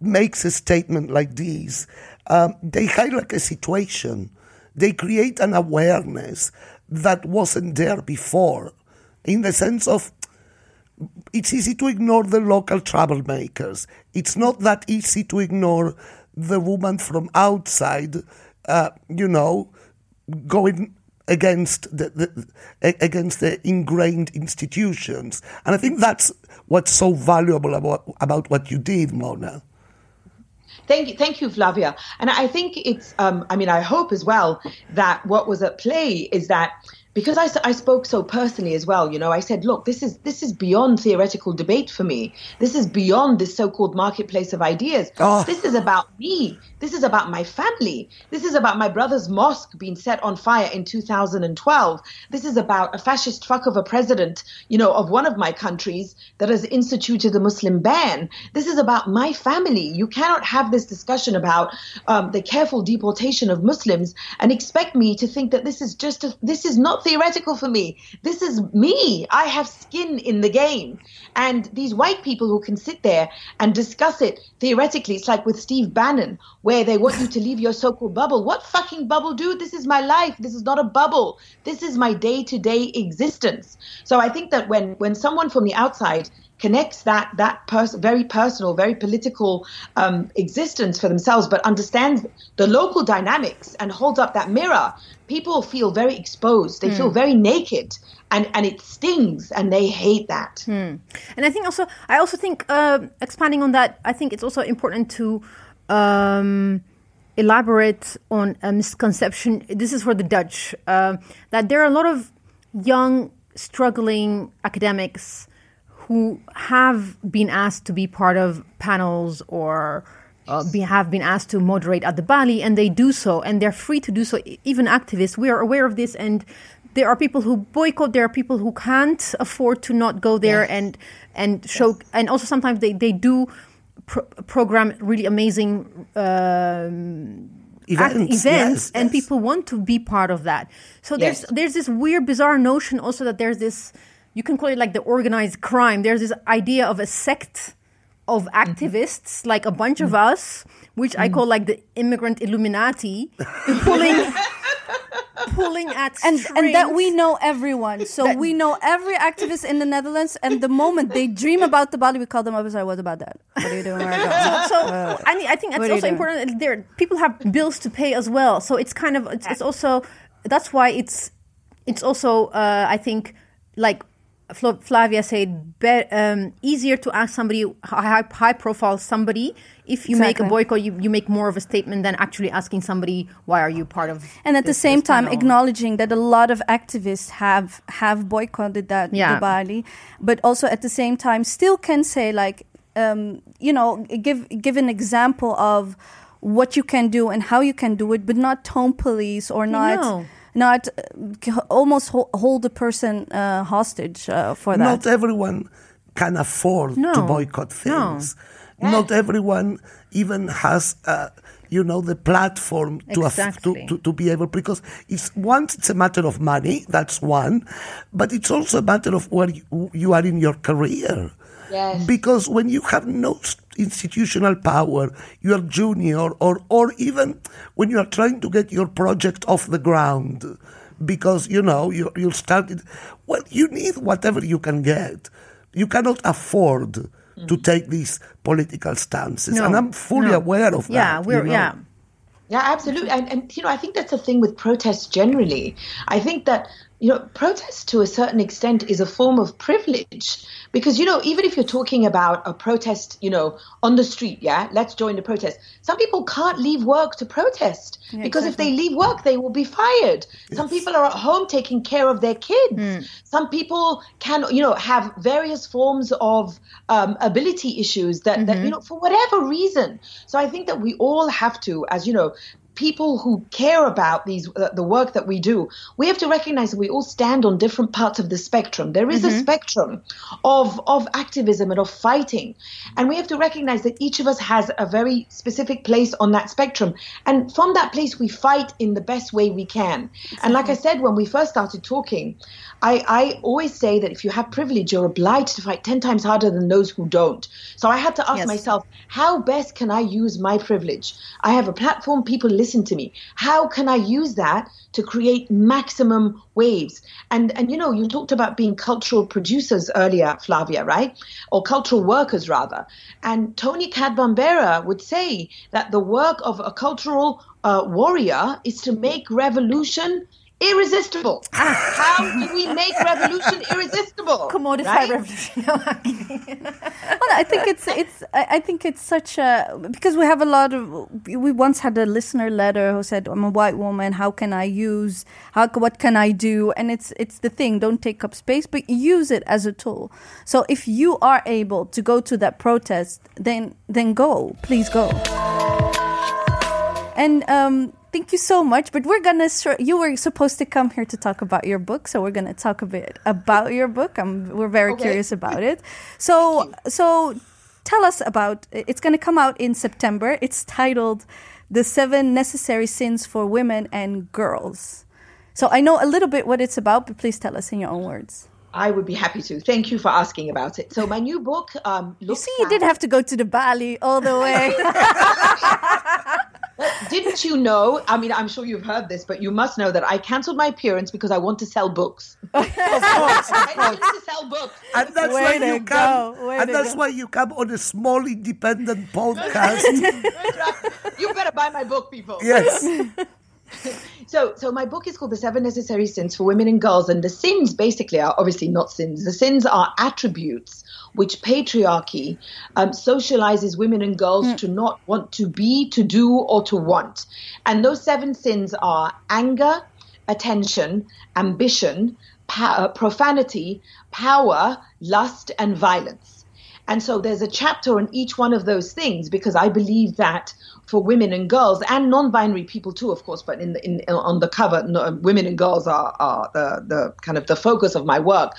makes a statement like this, um, they highlight a situation. They create an awareness that wasn't there before, in the sense of it's easy to ignore the local troublemakers. It's not that easy to ignore the woman from outside, uh, you know, going against the, the against the ingrained institutions. And I think that's what's so valuable about about what you did, Mona.
Thank you, thank you, Flavia. And I think it's, um, I mean, I hope as well that what was at play is that because I spoke so personally as well, you know, I said, look, this is this is beyond theoretical debate for me. This is beyond this so-called marketplace of ideas.
Oh.
This is about me. This is about my family. This is about my brother's mosque being set on fire in 2012. This is about a fascist fuck of a president, you know, of one of my countries that has instituted a Muslim ban. This is about my family. You cannot have this discussion about um, the careful deportation of Muslims and expect me to think that this is just a, this is not theoretical for me. This is me. I have skin in the game. And these white people who can sit there and discuss it theoretically, it's like with Steve Bannon, where they want you to leave your so-called bubble. What fucking bubble, dude? This is my life. This is not a bubble. This is my day-to-day existence. So I think that when when someone from the outside connects that that pers- very personal, very political um, existence for themselves, but understands the local dynamics and holds up that mirror, people feel very exposed. They feel very naked, and and it stings, and they hate that.
And I think also, I also think uh, expanding on that, I think it's also important to um, elaborate on a misconception. This is for the Dutch uh, that there are a lot of young, struggling academics who have been asked to be part of panels or uh, be, have been asked to moderate at the Balie, and they do so, and they're free to do so. Even activists, we are aware of this, and there are people who boycott. There are people who can't afford to not go there and and show, and also sometimes they they do pro- program really amazing um,
Events,
events
yes,
and
yes.
people want to be part of that. So there's
Yes.
there's this weird, bizarre notion also that there's this you can call it like the organized crime. There's this idea of a sect of
Mm-hmm.
activists, like a bunch of
Mm.
us, which I call like the immigrant Illuminati, pulling pulling at
and and that we know everyone. So we know every activist in the Netherlands. And the moment they dream about the Balie, we call them up and say, "What about that? What are you doing? Where are you going?"
so I, mean, I think it's
what are you
also important. There, people have bills to pay as well. So it's kind of it's, it's also that's why it's it's also uh, I think like Flavia said, be, um, easier to ask somebody high, high profile somebody if you make a boycott, you, you make more of a statement than actually asking somebody why are you part of.
And at the same time,
panel?"
acknowledging that a lot of activists have have boycotted that
Yeah.
Balie, but also at the same time still can say like, um, you know, give give an example of what you can do and how you can do it, but not tone police or not.
No.
Not uh, almost hold the person uh, hostage uh, for that.
Not everyone can afford to
No.
boycott
No.
things. Not everyone even has, uh, you know, the platform to, aff-
Exactly.
to, to to be able because it's once it's a matter of money. That's one, but it's also a matter of where you, you are in your career.
Yes.
Because when you have no s- institutional power, you are junior, or or even when you are trying to get your project off the ground, because you know you you started. Well, you need whatever you can get. You cannot afford to mm-hmm. take these political stances,
No,
and I'm fully
no.
aware of that.
Yeah,
that.
we're
you know.
yeah.
Yeah, absolutely. And, and, you know, I think that's the thing with protests generally. I think that, you know, protest to a certain extent is a form of privilege because, you know, even if you're talking about a protest, you know, on the street, yeah, let's join the protest. Some people can't leave work to protest because if they leave work, they will be fired. Some people are at home taking care of their kids. Some people can, you know, have various forms of um, ability issues that, that, you know, for whatever reason. So I think that we all have to, as you know, people who care about these uh, the work that we do we have to recognize that we all stand on different parts of the spectrum there is a spectrum of of activism and of fighting and we have to recognize that each of us has a very specific place on that spectrum and from that place we fight in the best way we can and like i said when we first started talking I, I always say that if you have privilege, you're obliged to fight 10 times harder than those who don't. So I had to ask
Yes.
myself, how best can I use my privilege? I have a platform, people listen to me. How can I use that to create maximum waves? And, and you know, you talked about being cultural producers earlier, Flavia, right? Or cultural workers, rather. And Toni Cade Bambara would say that the work of a cultural uh, warrior is to make revolution irresistible. How do we make revolution irresistible? <laughs>
Commodify
right?
revolution. <laughs> No,
well, I think it's it's I I think it's such a because we have a lot of we once had a listener letter who said I'm a white woman how can I use how what can I do and it's it's the thing don't take up space but use it as a tool so if you are able to go to that protest then then go please go and um thank you so much but we're gonna you were supposed to come here to talk about your book so we're gonna talk a bit about your book. I'm, we're very
Okay.
curious about it. <laughs> So so tell us about it's gonna come out in september. It's titled the seven necessary sins for women and girls. So i know a little bit what it's about but please tell us in your own words.
I would be happy to. Thank you for asking about it. So my new book um,
you see you did have to go to the Balie all the way <laughs> <laughs>
Didn't you know? I mean, I'm sure you've heard this, but you must know that I cancelled my appearance because I want to sell books. <laughs>
Of course, of
I
course.
need to sell books.
And that's
Way
why you
go,
come.
way
And that's
go.
why you come on a small independent podcast. <laughs>
you better buy my book, people.
yes. <laughs> <laughs>
So, so my book is called The Seven Necessary Sins for Women and Girls, and the sins basically are obviously not sins. The sins are attributes which patriarchy um, socializes women and girls to not want to be, to do, or to want. And those seven sins are anger, attention, ambition, pa- uh, profanity, power, lust, and violence. And so there's a chapter on each one of those things because I believe that for women and girls and non-binary people too, of course, but in the, in on the cover, no, women and girls are, are the the kind of the focus of my work.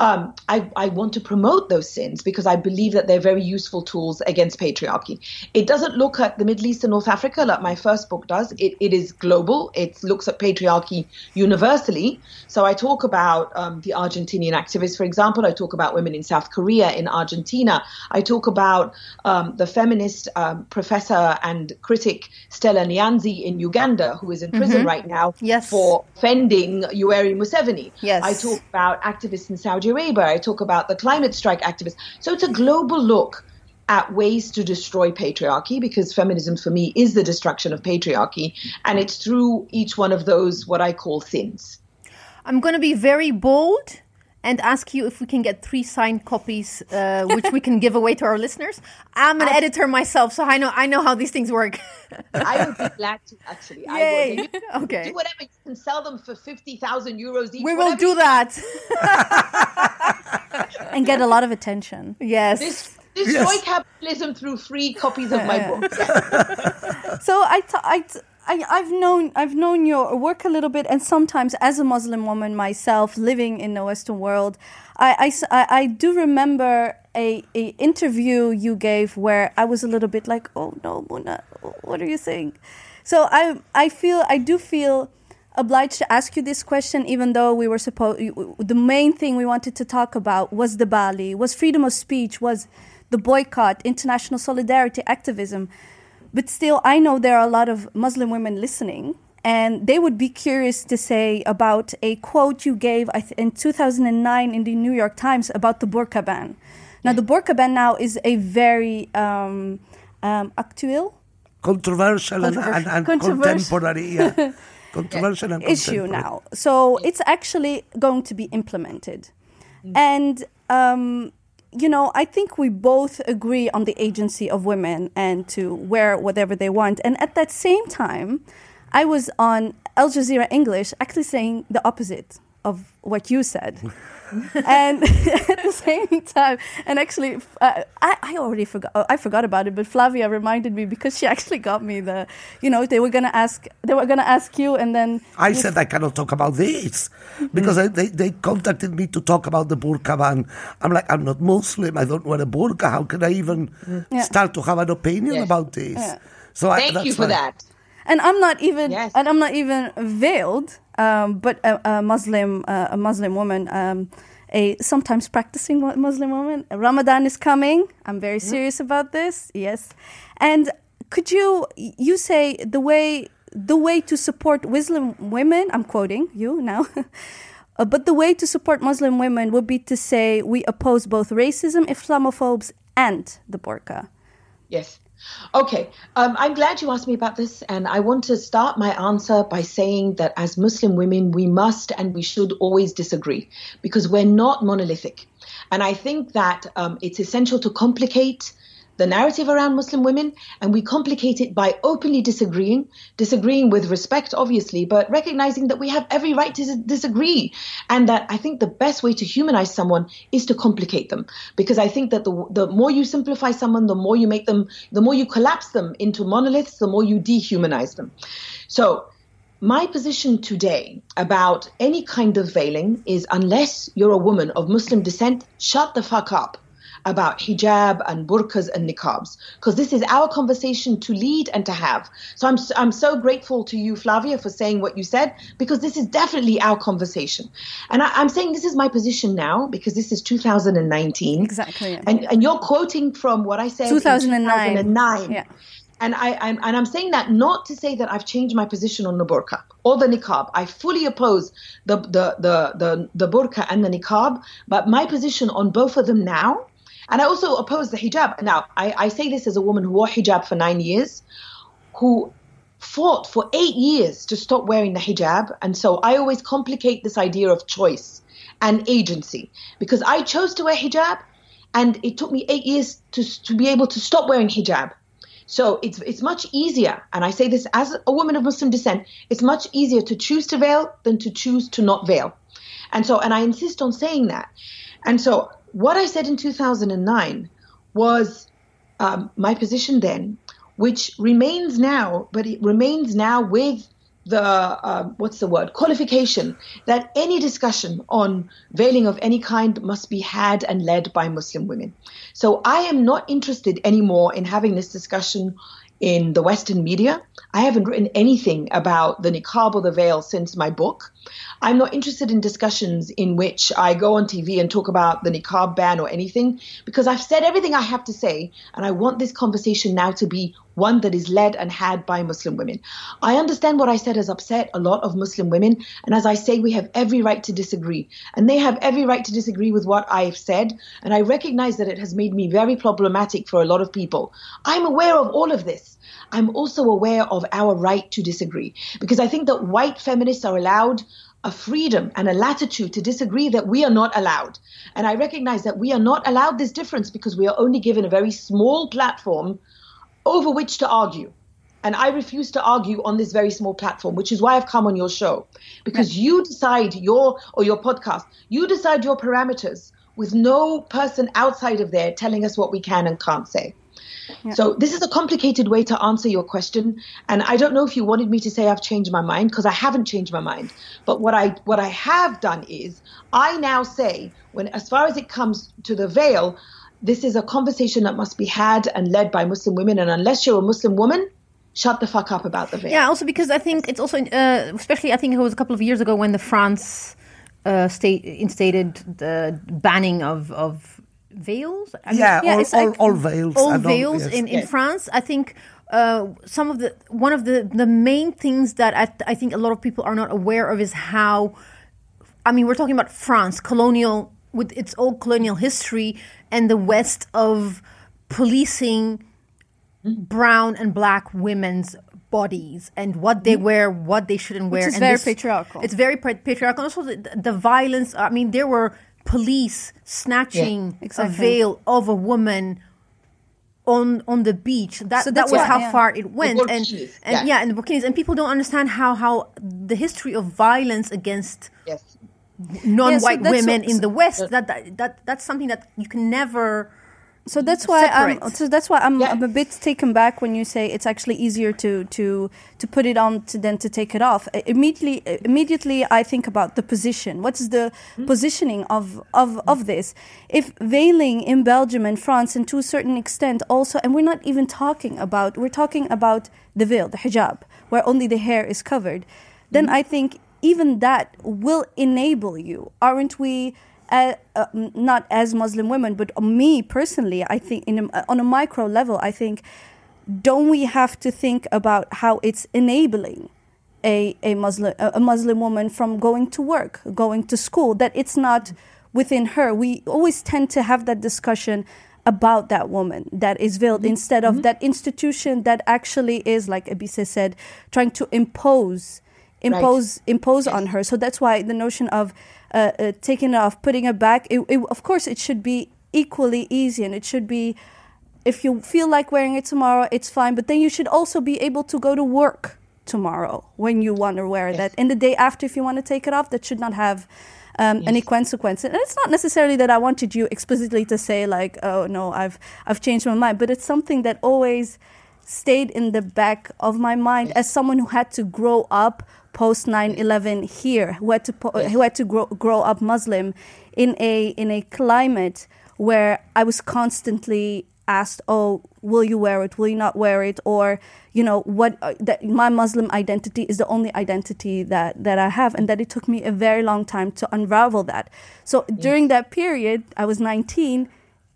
Um, I, I want to promote those sins because I believe that they're very useful tools against patriarchy. It doesn't look at the Middle East and North Africa like my first book does. It, it is global. It looks at patriarchy universally. So I talk about um, the Argentinian activists, for example. I talk about women in South Korea, in Argentina. I talk about um, the feminist um, professor and critic Stella Nyanzi in Uganda, who is in prison right now
Yes.
for offending Yoweri Museveni.
Yes.
I talk about activists in Saudi I talk about the climate strike activists. So it's a global look at ways to destroy patriarchy because feminism for me is the destruction of patriarchy. And it's through each one of those, what I call sins.
I'm going to be very bold and ask you if we can get three signed copies, uh, which we can give away to our listeners. I'm an editor myself, so I know I know how these things work. <laughs>
I would be <laughs> glad to actually. I
Yay.
would. You <laughs>
Okay.
Do whatever. You can sell them for 50,000 euros each.
we will do that.
and get a lot of attention
yes.
This, destroy
Yes.
capitalism through free copies of my book.
So I, t- I, t- I, I've known I've known your work a little bit, and sometimes as a Muslim woman myself, living in the Western world, I I do remember a, a interview you gave where I was a little bit like, oh no, Muna, what are you saying? So I I feel I do feel obliged to ask you this question, even though we were supposed the main thing we wanted to talk about was the Balie, was freedom of speech, was the boycott, international solidarity, activism. But still, I know there are a lot of Muslim women listening, and they would be curious to say about a quote you gave in 2009 in the New York Times about the burqa ban. Now, the burqa ban now is a very um, um, actual
Controversial and, and, and
Controversial.
contemporary. <laughs> Yeah. Controversial and
issue
contemporary.
now. So it's actually going to be implemented. And, um, you know, I think we both agree on the agency of women and to wear whatever they want. And at that same time, I was on Al Jazeera English actually saying the opposite of what you said. <laughs> and <laughs> at the same time, and actually, uh, I, I already forgot. I forgot about it, but Flavia reminded me because she <laughs> actually got me the. You know, they were gonna ask. They were gonna ask you, and then
I said I cannot talk about this because I, they, they contacted me to talk about the burqa ban. I'm like, I'm not Muslim. I don't wear a burqa. How can I even
Yeah.
start to have an opinion
Yes.
about this?
Yeah.
So
Thank
that's
you for
why-
that.
And I'm not even
Yes.
and I'm not even veiled, um, but a, a Muslim uh, a Muslim woman, um, a sometimes practicing Muslim woman. Ramadan is coming. I'm very serious about this. Yes, and could you you say the way the way to support Muslim women? I'm quoting you now. <laughs> Uh, but the way to support Muslim women would be to say we oppose both racism, Islamophobes, and the burqa.
Yes. Okay. Um, I'm glad you asked me about this. And I want to start my answer by saying that as Muslim women, we must and we should always disagree because we're not monolithic. And I think that um, it's essential to complicate the narrative around Muslim women, and we complicate it by openly disagreeing, disagreeing with respect, obviously, but recognizing that we have every right to disagree. And that I think the best way to humanize someone is to complicate them. Because I think that the, the more you simplify someone, the more you make them, the more you collapse them into monoliths, the more you dehumanize them. So, my position today about any kind of veiling is unless you're a woman of Muslim descent, shut the fuck up about hijab and burqas and niqabs because this is our conversation to lead and to have. So I'm I'm so grateful to you Flavia for saying what you said because this is definitely our conversation. And I, I'm saying this is my position now because this is 2019.
Exactly, yeah.
And and you're quoting from what I said in
2009.
2009.
Yeah.
And I, I'm and I'm saying that not to say that I've changed my position on the burqa or the niqab. I fully oppose the the the the, the burqa and the niqab, but my position on both of them now, and I also oppose the hijab. Now I, I say this as a woman who wore hijab for nine years, who fought for eight years to stop wearing the hijab, and so I always complicate this idea of choice and agency because I chose to wear hijab, and it took me eight years to to be able to stop wearing hijab. So it's it's much easier, and I say this as a woman of Muslim descent, it's much easier to choose to veil than to choose to not veil. And so, and I insist on saying that. And so, what I said in 2009 was um, my position then, which remains now, but it remains now with the um, what's the word qualification that any discussion on veiling of any kind must be had and led by Muslim women. So I am not interested anymore in having this discussion in the Western media. I haven't written anything about the niqab or the veil since my book. I'm not interested in discussions in which I go on TV and talk about the niqab ban or anything because I've said everything I have to say and I want this conversation now to be one that is led and had by Muslim women. I understand what I said has upset a lot of Muslim women and as I say we have every right to disagree and they have every right to disagree with what I've said and I recognize that it has made me very problematic for a lot of people. I'm aware of all of this. I'm also aware of our right to disagree because I think that white feminists are allowed a freedom and a latitude to disagree that we are not allowed. And I recognize that we are not allowed this difference because we are only given a very small platform over which to argue. And I refuse to argue on this very small platform, which is why I've come on your show. Because you decide your or your podcast, you decide your parameters with no person outside of there telling us what we can and can't say. So this is a complicated way to answer your question, and I don't know if you wanted me to say I've changed my mind because I haven't changed my mind. But what I what I have done is I now say when as far as it comes to the veil, this is a conversation that must be had and led by Muslim women, and unless you're a Muslim woman, shut the fuck up about the veil.
Yeah, also because I think it's also, uh, especially I think it was a couple of years ago when the France uh, state instated the banning of of veils. I mean,
Yeah,
Yeah,
all,
it's
all,
like
all veils.
all
all-
veils
yes.
in, in
Yes.
France. I think uh, some of the one of the the main things that I, I think a lot of people are not aware of is how. I mean, we're talking about France, colonial with its old colonial history, and the West of policing mm-hmm. brown and black women's bodies and what they mm-hmm. wear, what they shouldn't wear.
is
and
very patriarchal.
It's very patriarchal. Also, the, the violence. I mean, there were police snatching a
exactly.
veil of a woman on on the beach. That
So
that was how
yeah.
far it went, and and
yeah.
yeah, and the Burkinis, and people don't understand how how the history of violence against
Yes.
Non-white
that's
women
what-
in the West. That, that that that's something that you can never.
So that's why I'm. So that's why I'm,
Yeah.
I'm a bit taken back when you say it's actually easier to to to put it on to, than to take it off. Immediately, immediately, I think about the position. What's the mm-hmm. positioning of of of this? If veiling in Belgium and France, and to a certain extent, also, and we're not even talking about. We're talking about the veil, the hijab, where only the hair is covered. Then mm-hmm. I think even that will enable you, aren't we? uh, uh, not as Muslim women, but me personally, I think in a, on a micro level, I think don't we have to think about how it's enabling a, a Muslim a a Muslim woman from going to work, going to school? That it's not within her. We always tend to have that discussion about that woman that is veiled instead of that institution that actually is, like Ebissé said, trying to impose impose impose on her. So that's why the notion of uh, uh, taking it off, putting it back, it, it, of course, it should be equally easy, and it should be. If you feel like wearing it tomorrow, it's fine. But then you should also be able to go to work tomorrow when you want to wear that. And the day after, if you want to take it off, that should not have um, any consequence. And it's not necessarily that I wanted you explicitly to say like, "Oh no, I've I've changed my mind," but it's something that always stayed in the back of my mind as someone who had to grow up post 9/11 here, who had to po- who had to grow, grow up Muslim in a in a climate where I was constantly asked, "Oh, will you wear it? Will you not wear it?" Or you know, what uh, that my Muslim identity is the only identity that that I have, and that it took me a very long time to unravel that. So during that period, I was 19.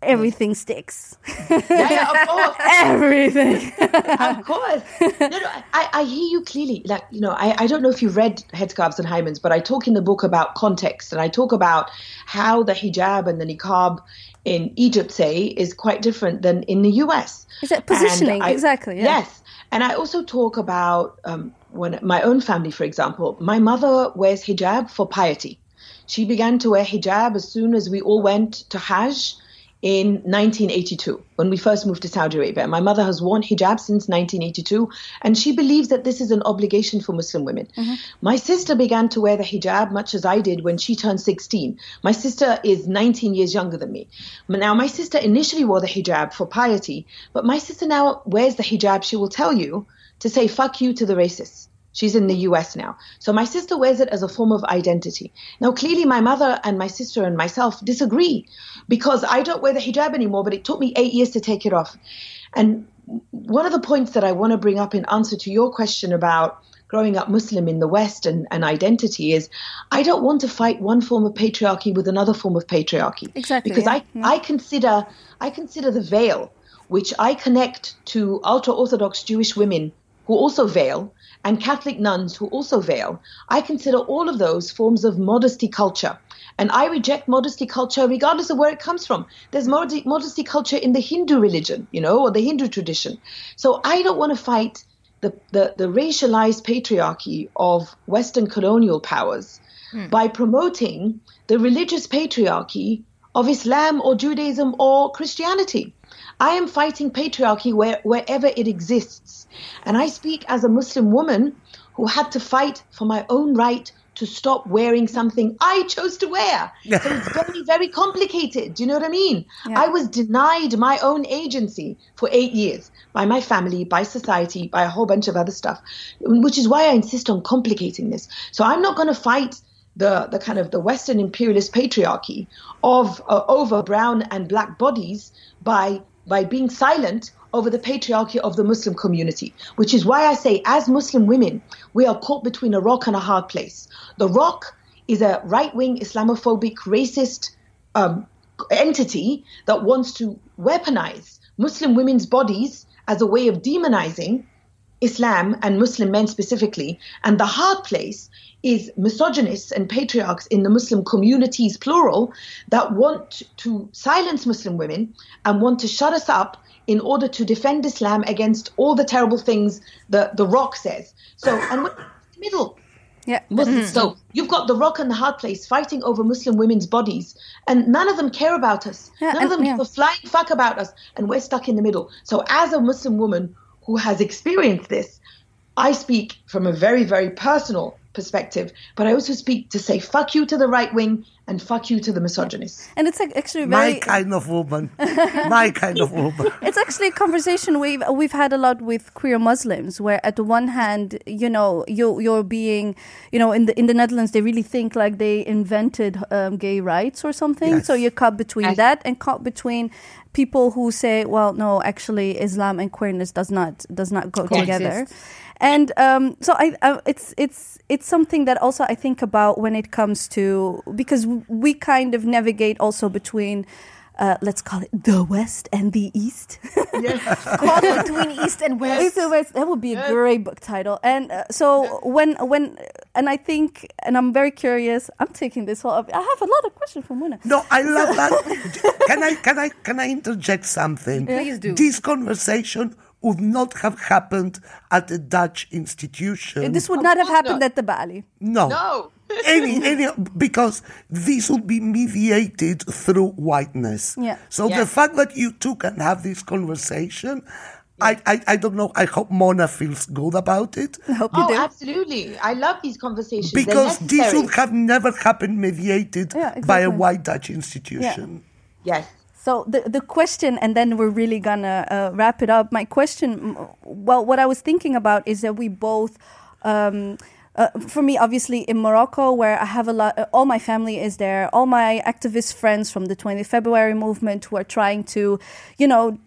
Everything sticks.
Yeah, yeah, of course. <laughs>
Everything.
of course. No, no, I, I hear you clearly. Like, you know, I, I don't know if you read Headscarves and Hymens, but I talk in the book about context and I talk about how the hijab and the niqab in Egypt, say, is quite different than in the US.
Is that
And
positioning?
I-
exactly. Yeah.
Yes. And I also talk about um, when my own family, for example, my mother wears hijab for piety. She began to wear hijab as soon as we all went to Hajj in 1982 when we first moved to Saudi Arabia. My mother has worn hijab since 1982 and she believes that this is an obligation for Muslim women. Mm-hmm. My sister began to wear the hijab much as I did when she turned 16. My sister is 19 years younger than me. Now, my sister initially wore the hijab for piety, but my sister now wears the hijab, she will tell you, to say fuck you to the racists. She's in the US now. So my sister wears it as a form of identity. Now, clearly, my mother and my sister and myself disagree because I don't wear the hijab anymore, but it took me eight years to take it off. And one of the points that I want to bring up in answer to your question about growing up Muslim in the West and, and identity is I don't want to fight one form of patriarchy with another form of patriarchy.
Exactly,
Because
yeah,
I, I consider I consider the veil, which I connect to ultra Orthodox Jewish women who also veil and Catholic nuns who also veil, I consider all of those forms of modesty culture. And I reject modesty culture regardless of where it comes from. There's modesty, culture in the Hindu religion, you know, or the Hindu tradition. So I don't want to fight the, the, the racialized patriarchy of Western colonial powers hmm. by promoting the religious patriarchy of Islam or Judaism or Christianity. I am fighting patriarchy where, wherever it exists. And I speak as a Muslim woman who had to fight for my own right to stop wearing something I chose to wear. <laughs> So it's very, very complicated. Do you know what I mean?
Yeah.
I was denied my own agency for eight years by my family, by society, by a whole bunch of other stuff, which is why I insist on complicating this. So I'm not going to fight the, the kind of the Western imperialist patriarchy of uh, over brown and black bodies by by being silent over the patriarchy of the Muslim community, which is why I say, as Muslim women, we are caught between a rock and a hard place. The rock is a right wing Islamophobic, racist um, entity that wants to weaponize Muslim women's bodies as a way of demonizing Islam and Muslim men specifically. And the hard place is misogynists and patriarchs in the Muslim communities, plural, that want to silence Muslim women and want to shut us up in order to defend Islam against all the terrible things that the Rock says. So, and we're in the middle.
Yeah.
Muslims. Mm-hmm. So you've got the rock and the hard place fighting over Muslim women's bodies, and none of them care about us.
Yeah,
none of them
yeah.
give a flying fuck about us, and we're stuck in the middle. So as a Muslim woman who has experienced this, I speak from a very, very personal perspective, but I also speak to say fuck you to the right wing and fuck you to the misogynists.
And it's like actually
My kind of woman. <laughs> My kind of woman. <laughs>
It's actually a conversation we've we've had a lot with queer Muslims, where at the one hand, you know, you you're being, you know, in the in the Netherlands, they really think like they invented um, gay rights or something.
Yes.
So you're caught between
Yes.
that and caught between people who say, well, no, actually, Islam and queerness does not does not go
Coexist.
together. And um, so I, uh, it's it's it's something that also I think about when it comes to because we kind of navigate also between. Uh, let's call it the West and the East.
Caught between East and West.
East and West. That would be a great book title. And uh, so when when and I think and I'm very curious. I'm taking this whole. I have a lot of questions for Muna.
No, I love that. <laughs> can I can I can I interject something?
Please do.
This conversation would not have happened at a Dutch institution.
This would not have happened
not.
at the Balie.
no.
No. <laughs>
any any because this would be mediated through whiteness.
Yeah.
So the fact that you two can have this conversation, I, I I don't know. I hope Mona feels good about it.
I hope you
Oh,
do.
absolutely. I love these conversations.
Because this would have never happened mediated
Yeah,
by a white Dutch institution.
Yes.
So the the question, and then we're really gonna uh, wrap it up. My question, well, what I was thinking about is that we both. Um, uh, for me, obviously, in Morocco, where I have a lot, uh, all my family is there, all my activist friends from the 20th February movement who are trying to, you know,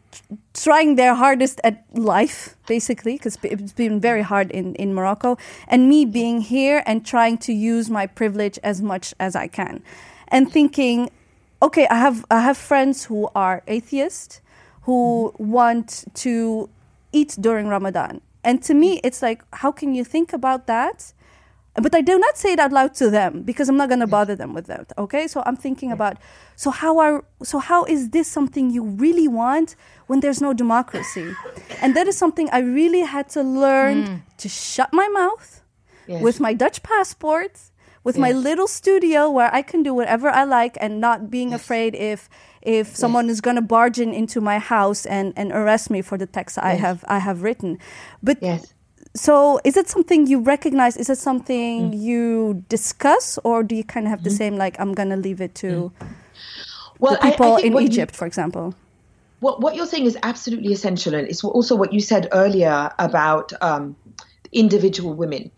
trying their hardest at life, basically, because it's been very hard in, in Morocco, and me being here and trying to use my privilege as much as I can, and thinking, okay, I have I have friends who are atheists who mm-hmm. want to eat during Ramadan. And to me mm-hmm. it's like how can you think about that? But I do not say it out loud to them because I'm not going to bother them with that. Okay? So I'm thinking about so how are so how is this something you really want when there's no democracy? And that is something I really had to learn mm. to shut my mouth
Yes.
with my Dutch passport, with my little studio where I can do whatever I like and not being afraid if if someone is going to barge in into my house and, and arrest me for the text I have I have written. But
Yes.
so is it something you recognize? Is it something
Mm.
you discuss or do you kind of have the same like I'm going to leave it to
Well,
the
I- I
people in
what you-
Egypt, for example?
what what you're saying is absolutely essential, and it's also what you said earlier about um, individual women.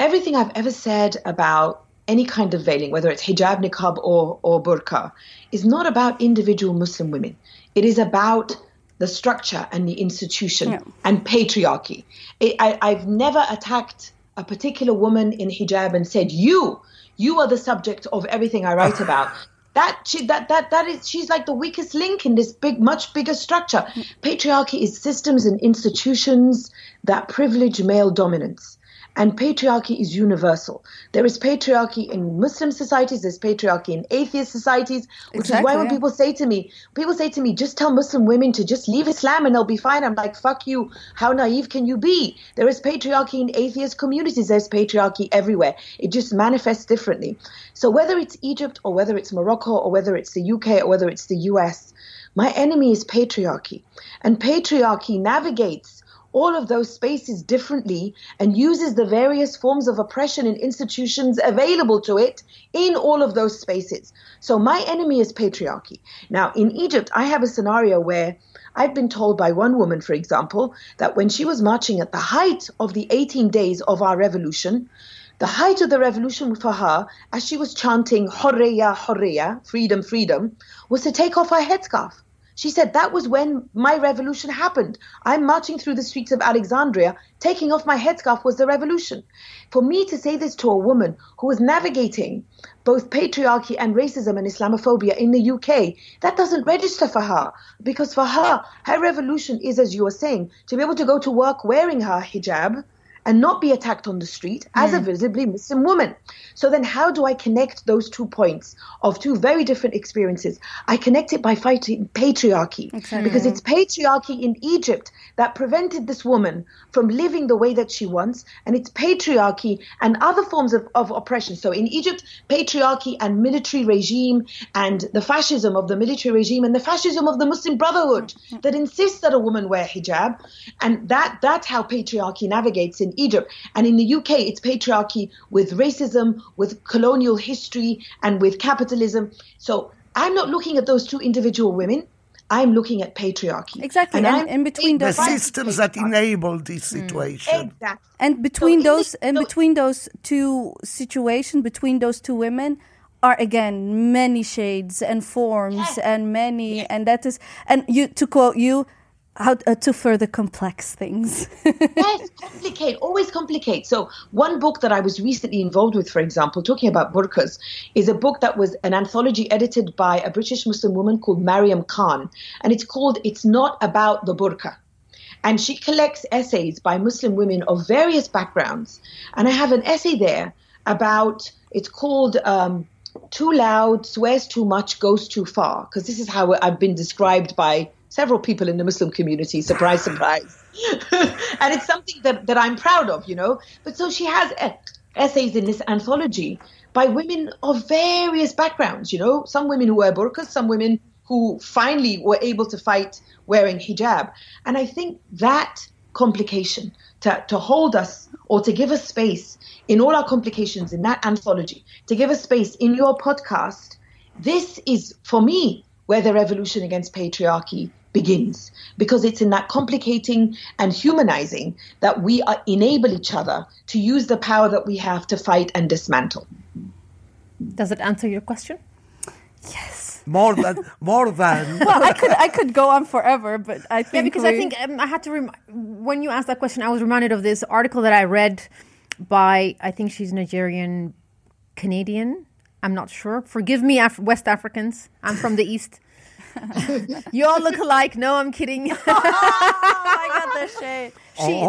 Everything I've ever said about any kind of veiling, whether it's hijab, niqab, or or burqa, is not about individual Muslim women. It is about the structure and the institution
Yeah.
and patriarchy. I, I, I've never attacked a particular woman in hijab and said, "You, you are the subject of everything I write <laughs> about." That she, that that that is she's like the weakest link in this big, much bigger structure. Mm. Patriarchy is systems and institutions that privilege male dominance. And patriarchy is universal. There is patriarchy in Muslim societies, there's patriarchy in atheist societies, which is why when
yeah.
people say to me, people say to me, just tell Muslim women to just leave Islam and they'll be fine. I'm like, fuck you. How naive can you be? There is patriarchy in atheist communities, there's patriarchy everywhere. It just manifests differently. So whether it's Egypt or whether it's Morocco or whether it's the UK or whether it's the US, my enemy is patriarchy. And patriarchy navigates all of those spaces differently and uses the various forms of oppression and institutions available to it in all of those spaces. So my enemy is patriarchy. Now, in Egypt, I have a scenario where I've been told by one woman, for example, that when she was marching at the height of the 18 days of our revolution, the height of the revolution for her, as she was chanting Horreya, Horreya, freedom, freedom, was to take off her headscarf. She said that was when my revolution happened. I'm marching through the streets of Alexandria. Taking off my headscarf was the revolution. For me to say this to a woman who is navigating both patriarchy and racism and Islamophobia in the UK, that doesn't register for her. Because for her, her revolution is, as you were saying, to be able to go to work wearing her hijab and not be attacked on the street as a hmm. visibly Muslim woman. So then how do I connect those two points of two very different experiences? I connect it by fighting patriarchy. Because it's patriarchy in Egypt that prevented this woman from living the way that she wants, and it's patriarchy and other forms of, of oppression. So in Egypt, patriarchy and military regime and the fascism of the military regime and the fascism of the Muslim Brotherhood mm-hmm. that insists that a woman wear hijab. And that that's how patriarchy navigates in Egypt. And in the UK, it's patriarchy with racism, with colonial history, and with capitalism. So I'm not looking at those two individual women. I'm looking at patriarchy.
Exactly, and
I'm
in between
The
those-
fighting
systems that enable this mm. situation.
Exactly.
And between
in
those
the-
and
so-
between those two situations, between those two women, are again many shades and forms
Yes.
and many, and that is and you to quote you, how uh, to further complex things. <laughs>
yes, complicate, always complicate. So, one book that I was recently involved with, for example, talking about burqas, is a book that was an anthology edited by a British Muslim woman called Mariam Khan. And it's called It's Not About the Burqa. And she collects essays by Muslim women of various backgrounds. And I have an essay there about, it's called um, Too Loud, Swears Too Much, Goes Too Far. Because this is how I've been described by several people in the Muslim community. Surprise, surprise. <laughs> and it's something that, that I'm proud of, you know. But so she has uh, essays in this anthology by women of various backgrounds, you know, some women who wear burqas, some women who finally were able to fight wearing hijab. And I think that complication to, to hold us or to give us space in all our complications in that anthology, to give us space in your podcast, this is for me where the revolution against patriarchy begins because it's in that complicating and humanizing that we are, enable each other to use the power that we have to fight and dismantle.
Does it answer your question? Yes.
More than, more than. <laughs>
well, I could I could go on forever, but I think
Yeah, because I think um, I had to. Rem- when you asked that question, I was reminded of this article that I read by I think she's Nigerian Canadian. I'm not sure. Forgive me, Af- West Africans. I'm from the East. <laughs> you all look alike. No, I'm kidding. <laughs>
oh, I got the shade.
she,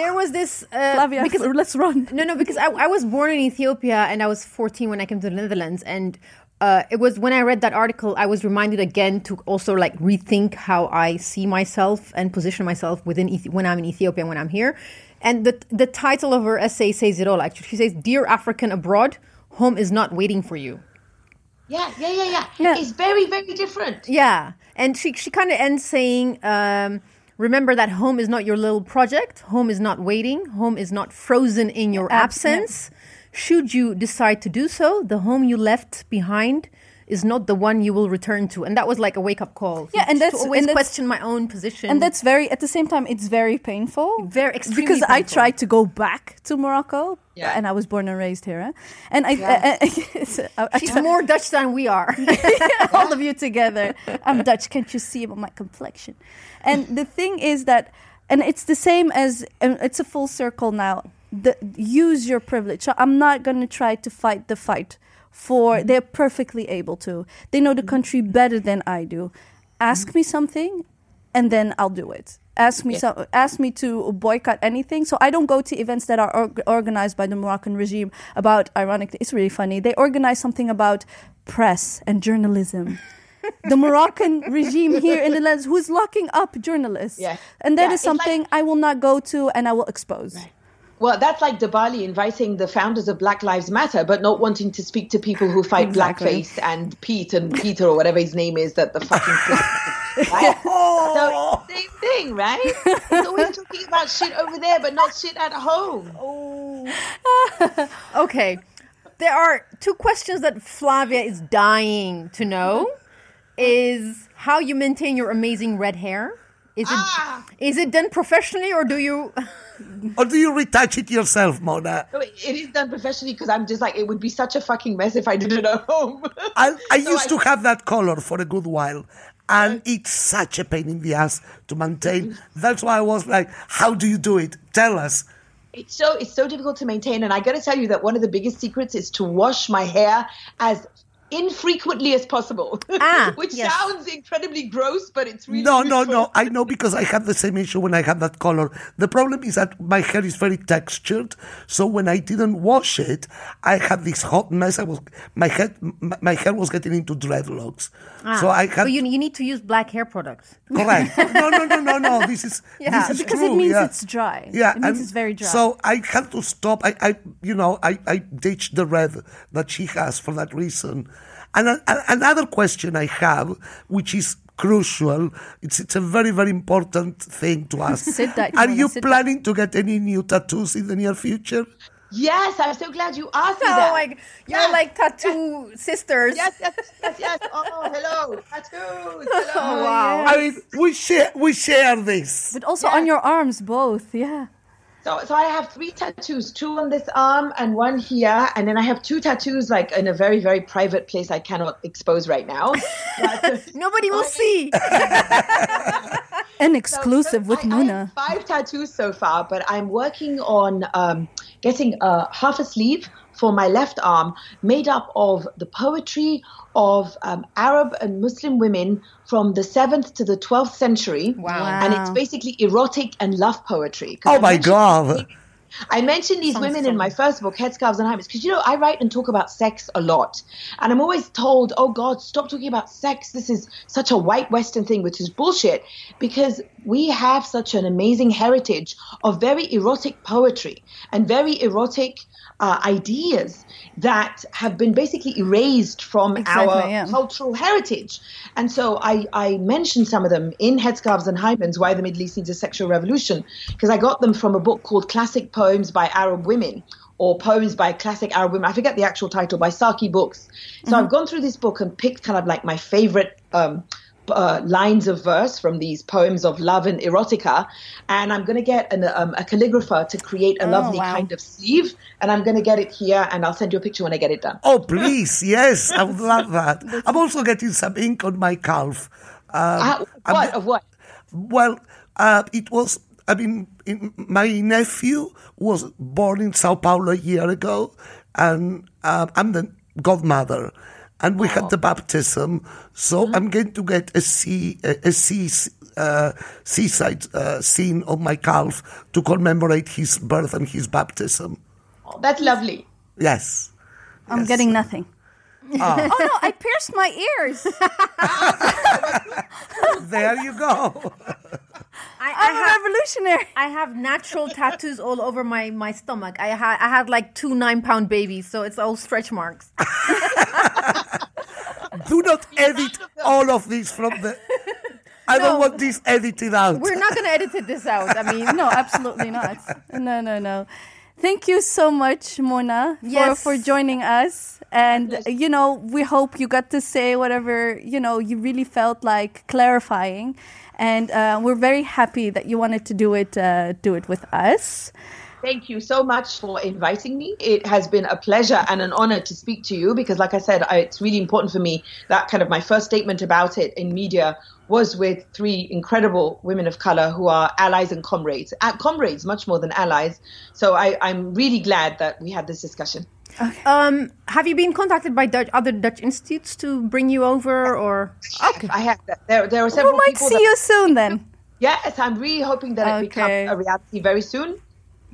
there was this uh,
Flavia,
because <laughs>
let's run.
no, no, because I, I was born in Ethiopia and I was 14 when I came to the Netherlands. And uh, it was when I read that article, I was reminded again to also like rethink how I see myself and position myself within Ethi- when I'm in Ethiopia and when I'm here. And the the title of her essay says it all. Actually, she says, "Dear African abroad, home is not waiting for you."
Yeah, yeah, yeah, yeah. It's very, very different.
Yeah, and she she kind of ends saying, um, "Remember that home is not your little project. Home is not waiting. Home is not frozen in your absence. Should you decide to do so, the home you left behind." Is not the one you will return to, and that was like a wake up call.
Yeah, and
to
that's-
always
and that's-
question my own position.
And that's very at the same time it's very painful.
Very- extremely
because I tried to go back to Morocco.
Yeah.
And I was born and raised here. Huh? And I,
Yeah. <laughs>
I, I,
she's
try-
more Dutch than we are. <laughs>
all of you together. <laughs> I'm Dutch. Can't you see by my complexion? And the thing is that, and it's the same as, and it's a full circle now. The, use your privilege. So I'm not going to try to fight the fight for, mm-hmm. they're perfectly able to. They know the mm-hmm. country better than I do. Ask mm-hmm. me something and then I'll do it. Ask me some, ask me to boycott anything. So I don't go to events that are org- organized by the Moroccan regime about. Ironically, it's really funny. They organize something about press and journalism. <laughs> the Moroccan regime here in the Netherlands, who's locking up journalists,
Yeah.
and that
Yeah,
is
it's like-
something I will not go to, and I will expose.
Well, that's like De Balie inviting the founders of Black Lives Matter, but not wanting to speak to people who fight
Exactly.
blackface and Pete and Peter or whatever his name is that the fucking <laughs> Right? So oh. same thing, right? It's always talking about shit over there, but not shit at home. Oh.
okay. There are two questions that Flavia is dying to know. Mm-hmm. Is how you maintain your amazing red hair? Is it is
Ah!
it done professionally or do you <laughs>
Or do you retouch it yourself, Mona?
No, it it is done professionally because I'm just like it would be such a fucking mess if I did it at home. <laughs>
I, I
So
used
I-
to have that color for a good while, and it's such a pain in the ass to maintain. That's why I was like, "How do you do it? Tell us."
It's so it's so difficult to maintain, and I got to tell you that one of the biggest secrets is to wash my hair as infrequently as possible.
Ah, <laughs>
which
yes.
sounds incredibly gross, but it's really
No, no,
useful.
no. I know because I had the same issue when I had that color. The problem is that my hair is very textured, so when I didn't wash it, I had this hot mess. I was my head, my, my hair was getting into dreadlocks. so I had
Ah, So you you need to use black hair products.
correct. <laughs> No, no, no, no, no. This is <laughs>
Yeah,
this is
because
true,
it means
yeah.
it's dry.
Yeah,
it means
and
it's very dry.
So I had to stop. I, I you know, I, I ditched the red that she has for that reason. And a, a- another question I have, which is crucial, it's it's a very very important thing to <laughs> ask.
Sit that,
Are you
sit that.
planning to get any new tattoos in the near future?
Yes, I'm so glad you asked me
Oh
that.
my you're
Yes,
like tattoo sisters.
Yes, yes, yes, yes. <laughs> Oh, hello, tattoos. <laughs> Hello.
Oh, wow.
I mean, we share we share this.
but also on your arms, both. Yeah.
So, so I have three tattoos, two on this arm and one here, and then I have two tattoos like in a very, very private place I cannot expose right now. But- <laughs>
Nobody will see. <laughs>
An exclusive
so
with
I, I
Mona.
have five tattoos so far, but I'm working on um, getting a half a sleeve for my left arm made up of the poetry of um, Arab and Muslim women from the 7th to the 12th century.
Wow.
And it's basically erotic and love poetry.
Oh
I
my god!
I mentioned these women in my first book, Headscarves and Hymens, because you know I write and talk about sex a lot, and I'm always told, "Oh God, stop talking about sex. This is such a white Western thing," which is bullshit, because we have such an amazing heritage of very erotic poetry and very erotic uh, ideas that have been basically erased from
Exactly,
our
yeah.
cultural heritage. And so I, I mentioned some of them in Headscarves and Hymens, Why the Middle East Needs a Sexual Revolution, because I got them from a book called Classic Poems by Arab Women or Poems by Classic Arab Women. I forget the actual title, by Saqi Books. So I've gone through this book and picked kind of like my favorite um, uh, lines of verse from these poems of love and erotica. And I'm going to get an, um, a calligrapher to create a lovely
wow.
kind of sleeve. And I'm going to get it here and I'll send you a picture when I get it done.
Oh please, <laughs> yes, I would love that. <laughs> I'm also getting some ink on my calf. Um, I'm
what? Of what?
Well, uh, it was. I mean, in, my nephew was born in Sao Paulo a year ago, and uh, I'm the godmother, and we had the baptism. So I'm going to get a sea, a, a sea, uh, seaside uh, scene of my calf to commemorate his birth and his baptism.
Oh, that's lovely.
Yes.
I'm
Yes.
getting nothing.
Ah. <laughs>
oh no, I pierced my ears. <laughs>
There you go. <laughs>
I, I
I'm a
have
revolutionary.
I have natural tattoos all over my, my stomach. I had I had like two nine pound babies, so it's all stretch marks. <laughs>
Do not edit all of this from the. I don't want this edited out.
We're not gonna edit this out. I mean, <laughs>
No, absolutely not. No, no, no. Thank you so much, Mona,
Yes.
for joining us. And, you know, we hope you got to say whatever, you know, you really felt like clarifying. And uh, we're very happy that you wanted to do it, uh, do it with us.
Thank you so much for inviting me. It has been a pleasure and an honor to speak to you because, like I said, I, it's really important for me that kind of my first statement about it in media was with three incredible women of color who are allies and comrades, comrades much more than allies. So I, I'm really glad that we had this discussion.
Um, have you been contacted by Dutch, other Dutch institutes to bring you over, or okay?
I have there. There are
We
several
might see
that-
you soon then.
Yes, I'm really hoping that it becomes a reality very soon.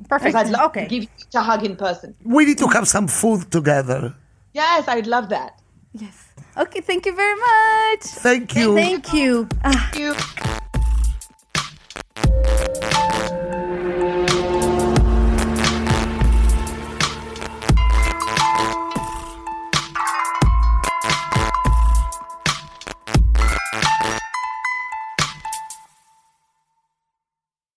Perfect.
I'd love
Okay.
to give you each a hug in person.
We need to have some food together.
Yes, I'd love that.
Yes. Okay, thank you very much.
Thank you.
Thank you.
Thank you.